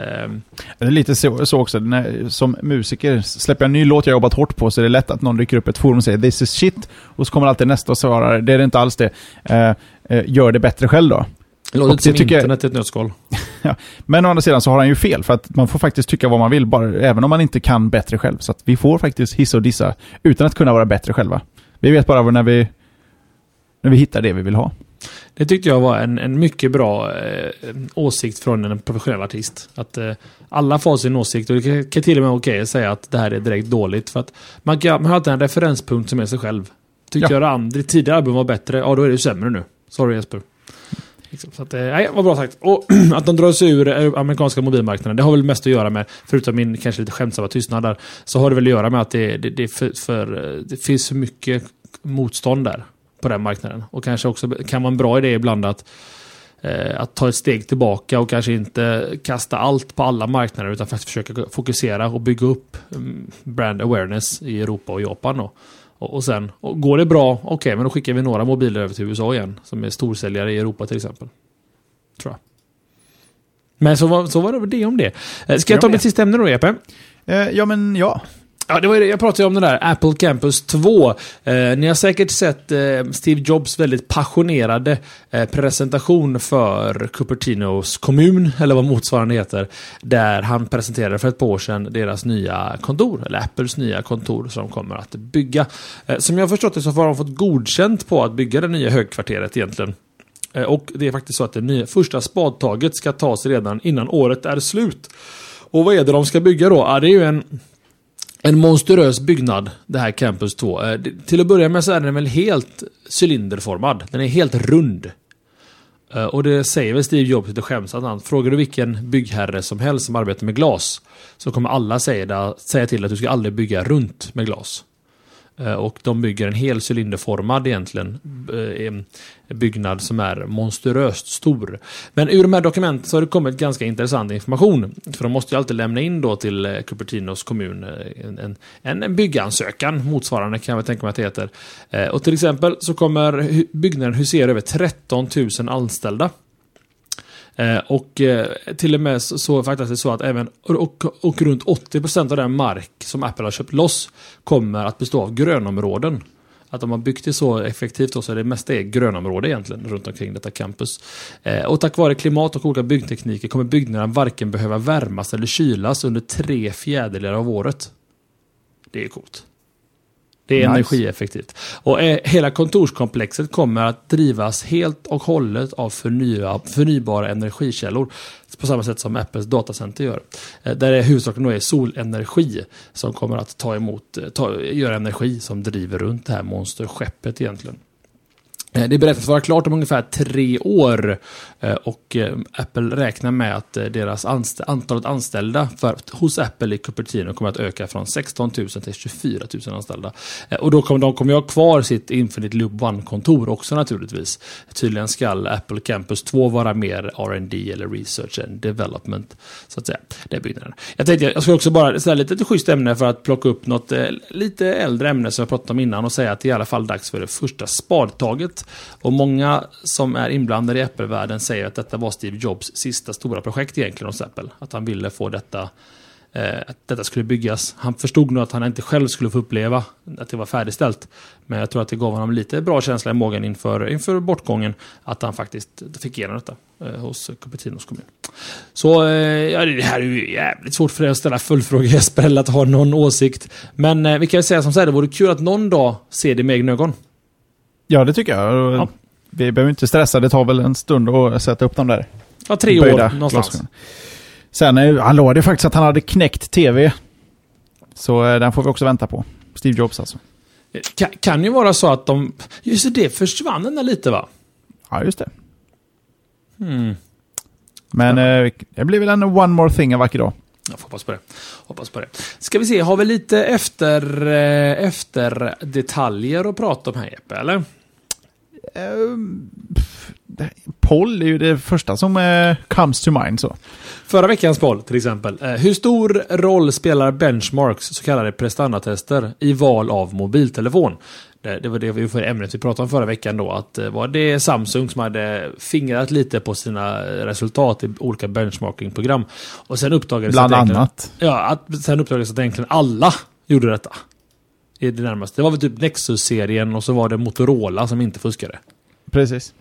B: Det är lite så, så också, när, som musiker, släpper jag en ny låt jag jobbat hårt på så är det lätt att någon rycker upp ett forum och säger “This is shit” och så kommer alltid nästa och svarar “Det är det inte alls det”. Eh, eh, gör det bättre själv då.
A: Låter och som tycker internet i ett nötskal.
B: ja, men å andra sidan så har han ju fel, för att man får faktiskt tycka vad man vill, bara, även om man inte kan bättre själv. Så att vi får faktiskt hissa och dissa utan att kunna vara bättre själva. Vi vet bara när vi när vi hittar det vi vill ha.
A: Det tyckte jag var en, en mycket bra eh, åsikt från en professionell artist. Att eh, alla får sin åsikt och det kan till och med okej att säga att det här är direkt dåligt. För att man, kan, man har alltid en referenspunkt som är sig själv. Tyckte ja. jag det andra, tidigare album var bättre, ja då är det sämre nu. Sorry Jesper. Liksom, så att, eh, nej, vad bra sagt. Och att de drar sig ur eh, amerikanska mobilmarknaden, det har väl mest att göra med, förutom min kanske lite skämtsamma tystnad där, så har det väl att göra med att det, det, det, för, för, det finns för mycket motstånd där på den marknaden. Och kanske också kan vara en bra idé ibland att, eh, att ta ett steg tillbaka och kanske inte kasta allt på alla marknader utan faktiskt försöka fokusera och bygga upp mm, brand awareness i Europa och Japan. Och, och, och sen, och går det bra, okej, okay, men då skickar vi några mobiler över till USA igen som är storsäljare i Europa till exempel. Tror jag. Men så var, så var det det om det. Eh, Ska jag ta mitt sista ämne då, Jeppe?
B: Eh, ja, men ja.
A: Ja, det var ju det. Jag pratade ju om den där Apple Campus 2. Eh, ni har säkert sett eh, Steve Jobs väldigt passionerade eh, presentation för Cupertinos kommun, eller vad motsvarande heter. Där han presenterade för ett par år sedan deras nya kontor, eller Apples nya kontor som de kommer att bygga. Eh, som jag har förstått det så har de fått godkänt på att bygga det nya högkvarteret egentligen. Eh, Och det är faktiskt så att det nya, första spadtaget ska tas redan innan året är slut. Och vad är det de ska bygga då? Ja, det är ju en en monstruös byggnad, det här Campus 2. Eh, till att börja med så är den väl helt cylinderformad. Den är helt rund. Eh, och det säger väl Steve Jobs lite skämtsamt. han. Frågar du vilken byggherre som helst som arbetar med glas så kommer alla säga, säga till att du ska aldrig bygga runt med glas. Eh, och de bygger en hel cylinderformad egentligen eh, byggnad som är monstruöst stor. Men ur de här dokumenten så har det kommit ganska intressant information. För de måste ju alltid lämna in då till eh, Cupertinos kommun en, en, en byggansökan, motsvarande kan jag väl tänka mig att det heter. Och till exempel så kommer byggnaden husera över 13 000 anställda. Eh, och eh, till och med så, faktiskt så att även och, och runt 80% av den mark som Apple har köpt loss kommer att bestå av grönområden. Att de har byggt det så effektivt då, så är det mesta är grönområde egentligen runt omkring detta campus. Eh, och tack vare klimat och olika byggtekniker kommer byggnaderna varken behöva värmas eller kylas under tre fjärdedelar av året. Det är coolt. Det är
B: Nice.
A: energieffektivt. Och eh, hela kontorskomplexet kommer att drivas helt och hållet av förnya, förnybara energikällor. På samma sätt som Apples datacenter gör. Eh, där är huvudsakligen då är solenergi som kommer att ta emot, eh, ta, göra energi som driver runt det här monsterskeppet egentligen. Det beräknas vara klart om ungefär tre år Eh, och eh, Apple räknar med att eh, deras anst antalet anställda för, hos Apple i Cupertino kommer att öka från 16 000 till 24 000 anställda. Och då kommer de kommer ju ha kvar sitt Infinite Loop One-kontor också naturligtvis. Tydligen ska Apple Campus 2 vara mer R&D eller Research and Development. Så att säga. Det är byggnaden. Jag tänkte jag ska också bara ställa lite schysst ämne för att plocka upp något lite äldre ämne som jag pratade om innan och säga att det är i alla fall dags för det första spadtaget. Och många som är inblandade i Apple-världen säger att detta var Steve Jobs sista stora projekt egentligen hos Apple. Att han ville få detta eh, att detta skulle byggas. Han förstod nog att han inte själv skulle få uppleva att det var färdigställt. Men jag tror att det gav honom lite bra känsla i magen inför, inför bortgången. Att han faktiskt fick igenom detta eh, hos Cupertinos kommun. Så eh, ja, det här är ju jävligt svårt för dig att ställa följdfrågor Jesper, eller att ha någon åsikt. Men vi kan ju säga som så här, det vore kul att någon dag se det med egna ögon.
B: Ja, det tycker jag.
A: Ja.
B: Vi behöver inte stressa, det tar väl en stund att sätta upp dem där.
A: Ja, tre år någonstans.
B: glasögon. Sen, eh, han lovade faktiskt att han hade knäckt tv. Så eh, den får vi också vänta på. Steve Jobs alltså.
A: Kan, kan ju vara så att de... Just det, försvann den där lite va?
B: Ja, just det.
A: Hmm.
B: Men eh, det blir väl en one more thing en vacker dag.
A: Jag får hoppas på det. Hoppas på det. Ska vi se, har vi lite efter, efter detaljer att prata om här Jeppe, eller?
B: Ehm, Poll är ju det första som eh, comes to mind. Så.
A: Förra veckans poll till exempel. Eh, hur stor roll spelar benchmarks, så kallade prestandatester, i val av mobiltelefon? Det, det var det vi för ämnet vi pratade om förra veckan då. Att eh, var det Samsung som hade fingrat lite på sina eh, resultat i olika benchmarkingprogram. Och sen uppdagades
B: Bland
A: att
B: annat.
A: Ja, att sen uppdagades att egentligen alla gjorde detta. I det närmaste. Det var väl typ Nexus-serien och så var det Motorola som inte fuskade.
B: Precis.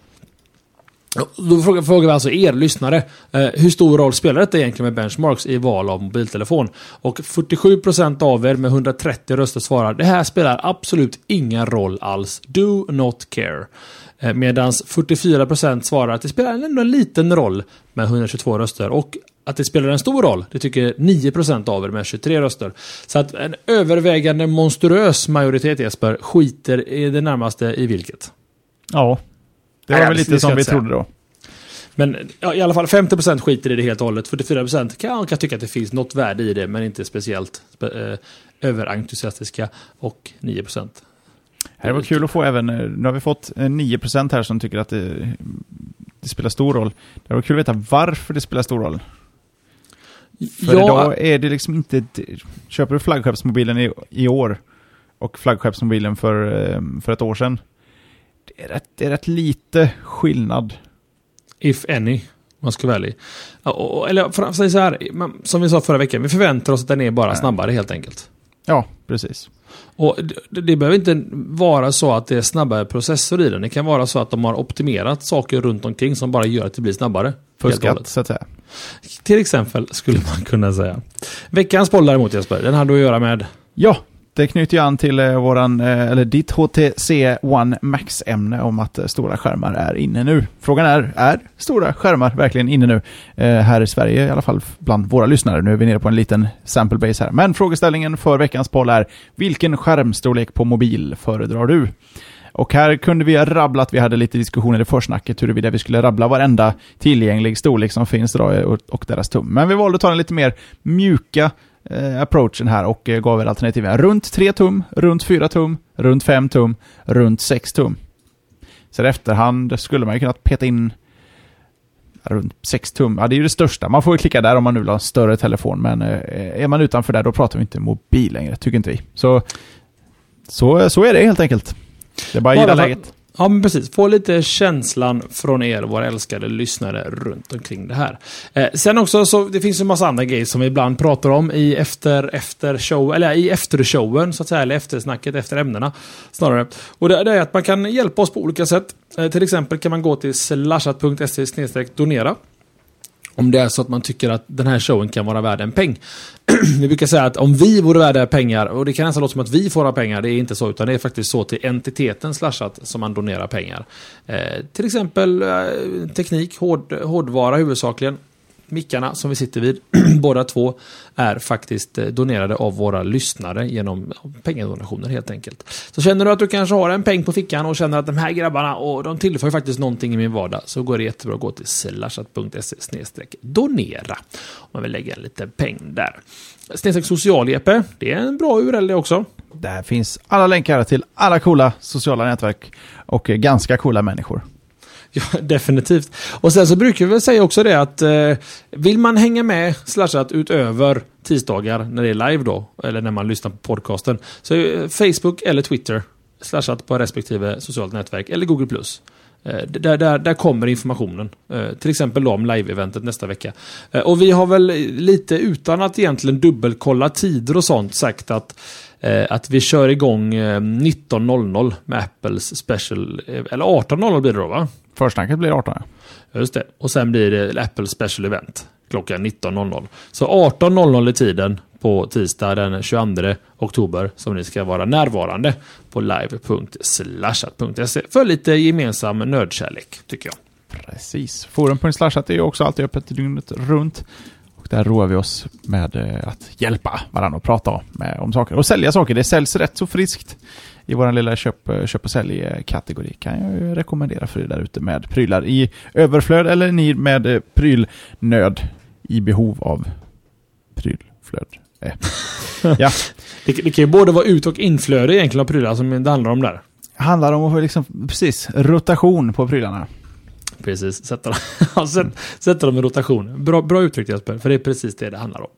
A: Då frågar, frågar vi alltså er lyssnare. Eh, hur stor roll spelar detta egentligen med benchmarks i val av mobiltelefon? Och 47% av er med 130 röster svarar det här spelar absolut ingen roll alls. Do not care. Eh, Medan 44% svarar att det spelar ändå en liten roll med 122 röster. Och att det spelar en stor roll, det tycker 9% av er med 23 röster. Så att en övervägande monstruös majoritet Jesper skiter i det närmaste i vilket.
B: Ja. Det
A: Nej,
B: var väl
A: det
B: lite som vi
A: säga.
B: trodde då.
A: Men ja, i alla fall 50% skiter i det helt och hållet. 44% kan, kan tycka att det finns något värde i det, men inte speciellt eh, överentusiastiska. Och 9%
B: Det var kul att få även, eh, nu har vi fått eh, 9% här som tycker att det, det spelar stor roll. Det var kul att veta varför det spelar stor roll. För idag är det liksom inte... Köper du flaggskeppsmobilen i, i år och flaggskeppsmobilen för, eh, för ett år sedan. Det är, rätt, det är rätt lite skillnad.
A: if any. Om man ska vara ärlig. Ja, Eller för att säga så här, som vi sa förra veckan, vi förväntar oss att den är bara snabbare helt enkelt.
B: Ja, precis.
A: Och det, det behöver inte vara så att det är snabbare processor i den. Det kan vara så att de har optimerat saker runt omkring som bara gör att det blir snabbare.
B: Fuskat, så att säga.
A: Till exempel, skulle man kunna säga. Veckans boll däremot Jesper, den hade att göra med...
B: Ja, det knyter ju an till eh, våran, eh, eller ditt HTC One Max-ämne om att eh, stora skärmar är inne nu. Frågan är, är stora skärmar verkligen inne nu? Eh, här i Sverige i alla fall bland våra lyssnare. Nu är vi nere på en liten sample base här. Men frågeställningen för veckans poll är, vilken skärmstorlek på mobil föredrar du? Och här kunde vi rabbla att vi hade lite diskussioner i försnacket huruvida vi skulle rabbla varenda tillgänglig storlek som finns idag och, deras tum. Men vi valde att ta den lite mer mjuka eh, approachen här och eh, gav er alternativen runt 3 tum, runt 4 tum, runt 5 tum, runt 6 tum. Så i efterhand skulle man ju kunnat peta in runt 6 tum. Ja, det är ju det största. Man får ju klicka där om man nu vill ha en större telefon, men eh, är man utanför där då pratar vi inte mobil längre, tycker inte vi. Så, så, så är det helt enkelt. Det är bara att gilla läget.
A: Ja, men precis. Få lite känslan från er, våra älskade lyssnare, runt omkring det här. Eh, sen också, så det finns en massa andra grejer som vi ibland pratar om i efter, efter show, eller i eftershowen, så att säga, eller eftersnacket, efter ämnena, snarare. Och det, det är att man kan hjälpa oss på olika sätt. Eh, till exempel kan man gå till slashat.se donera. Om det är så att man tycker att den här showen kan vara värd en peng. vi brukar säga att om vi vore värda pengar, och det kan nästan låta som att vi får ha pengar, det är inte så, utan det är faktiskt så till entiteten slashat som man donerar pengar. Eh, till exempel eh, teknik, hård, hårdvara huvudsakligen. Mickarna som vi sitter vid, båda två, är faktiskt eh, donerade av våra lyssnare genom pengadonationer helt enkelt. Så känner du att du kanske har en peng på fickan och känner att de här grabbarna, och de tillför faktiskt någonting i min vardag, så går det jättebra att gå till slashat.se donera. Om man vill lägga en liten peng där. Snedstreck social Jeppe, det är en bra URL det också.
B: Där finns alla länkar till alla coola sociala nätverk och eh, ganska coola människor.
A: Ja, definitivt. Och sen så brukar vi väl säga också det att eh, vill man hänga med slashat utöver tisdagar när det är live då, eller när man lyssnar på podcasten, så är Facebook eller Twitter slashat på respektive socialt nätverk, eller Google+. Eh, Där, där, där kommer informationen. Eh, Till exempel då om live-eventet nästa vecka. Eh, Och vi har väl lite utan att egentligen dubbelkolla tider och sånt sagt att eh, att vi kör igång eh, 19.00 med Apples special, eh, eller 18.00 blir det då va?
B: Försnacket blir 18. ja.
A: Just det. Och sen blir det Apple Special Event klockan 19.00. Så 18.00 i tiden på tisdag den 22 oktober som ni ska vara närvarande på live.slashat.se för lite gemensam nördkärlek, tycker jag.
B: Precis. Forum.slashat är ju också alltid öppet dygnet runt. Där roar vi oss med eh, att hjälpa varandra och prata med, om saker. Och sälja saker. Det säljs rätt så friskt i vår lilla köp, eh, köp och sälj-kategori. Kan jag ju rekommendera för er där ute med prylar i överflöd eller ni med eh, prylnöd i behov av prylflöd. Eh. ja,
A: Det, det kan ju både vara ut och inflöde egentligen av prylar som det handlar om där.
B: handlar om att få liksom, precis, rotation på prylarna.
A: Precis, sätta, dem, sätta dem i rotation. Bra, bra uttryckt Jesper, för det är precis det det handlar om.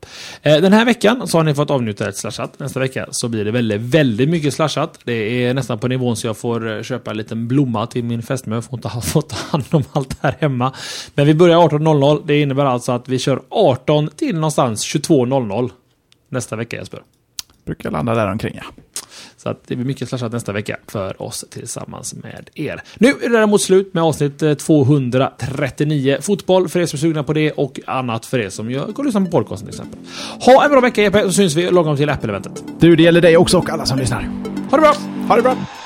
A: Eh, den här veckan så har ni fått avnjuta ett slashat. Nästa vecka så blir det väldigt, väldigt mycket slashat. Det är nästan på nivån så jag får eh, köpa en liten blomma till min fästmö. Jag får inte ha, ta hand om allt här hemma. Men vi börjar 18.00. Det innebär alltså att vi kör 18 till någonstans 22.00 nästa vecka Jesper.
B: Brukar landa där omkring ja.
A: Så att det blir mycket slashat nästa vecka för oss tillsammans med er. Nu är det däremot slut med avsnitt eh, 239 fotboll för er som är sugna på det och annat för er som gör, går och lyssnar på podcasten till exempel. Ha en bra vecka Jeppe, så syns vi lagom till Apple-eventet.
B: Du, det gäller dig också och alla som lyssnar.
A: Ha det bra!
B: Ha det bra!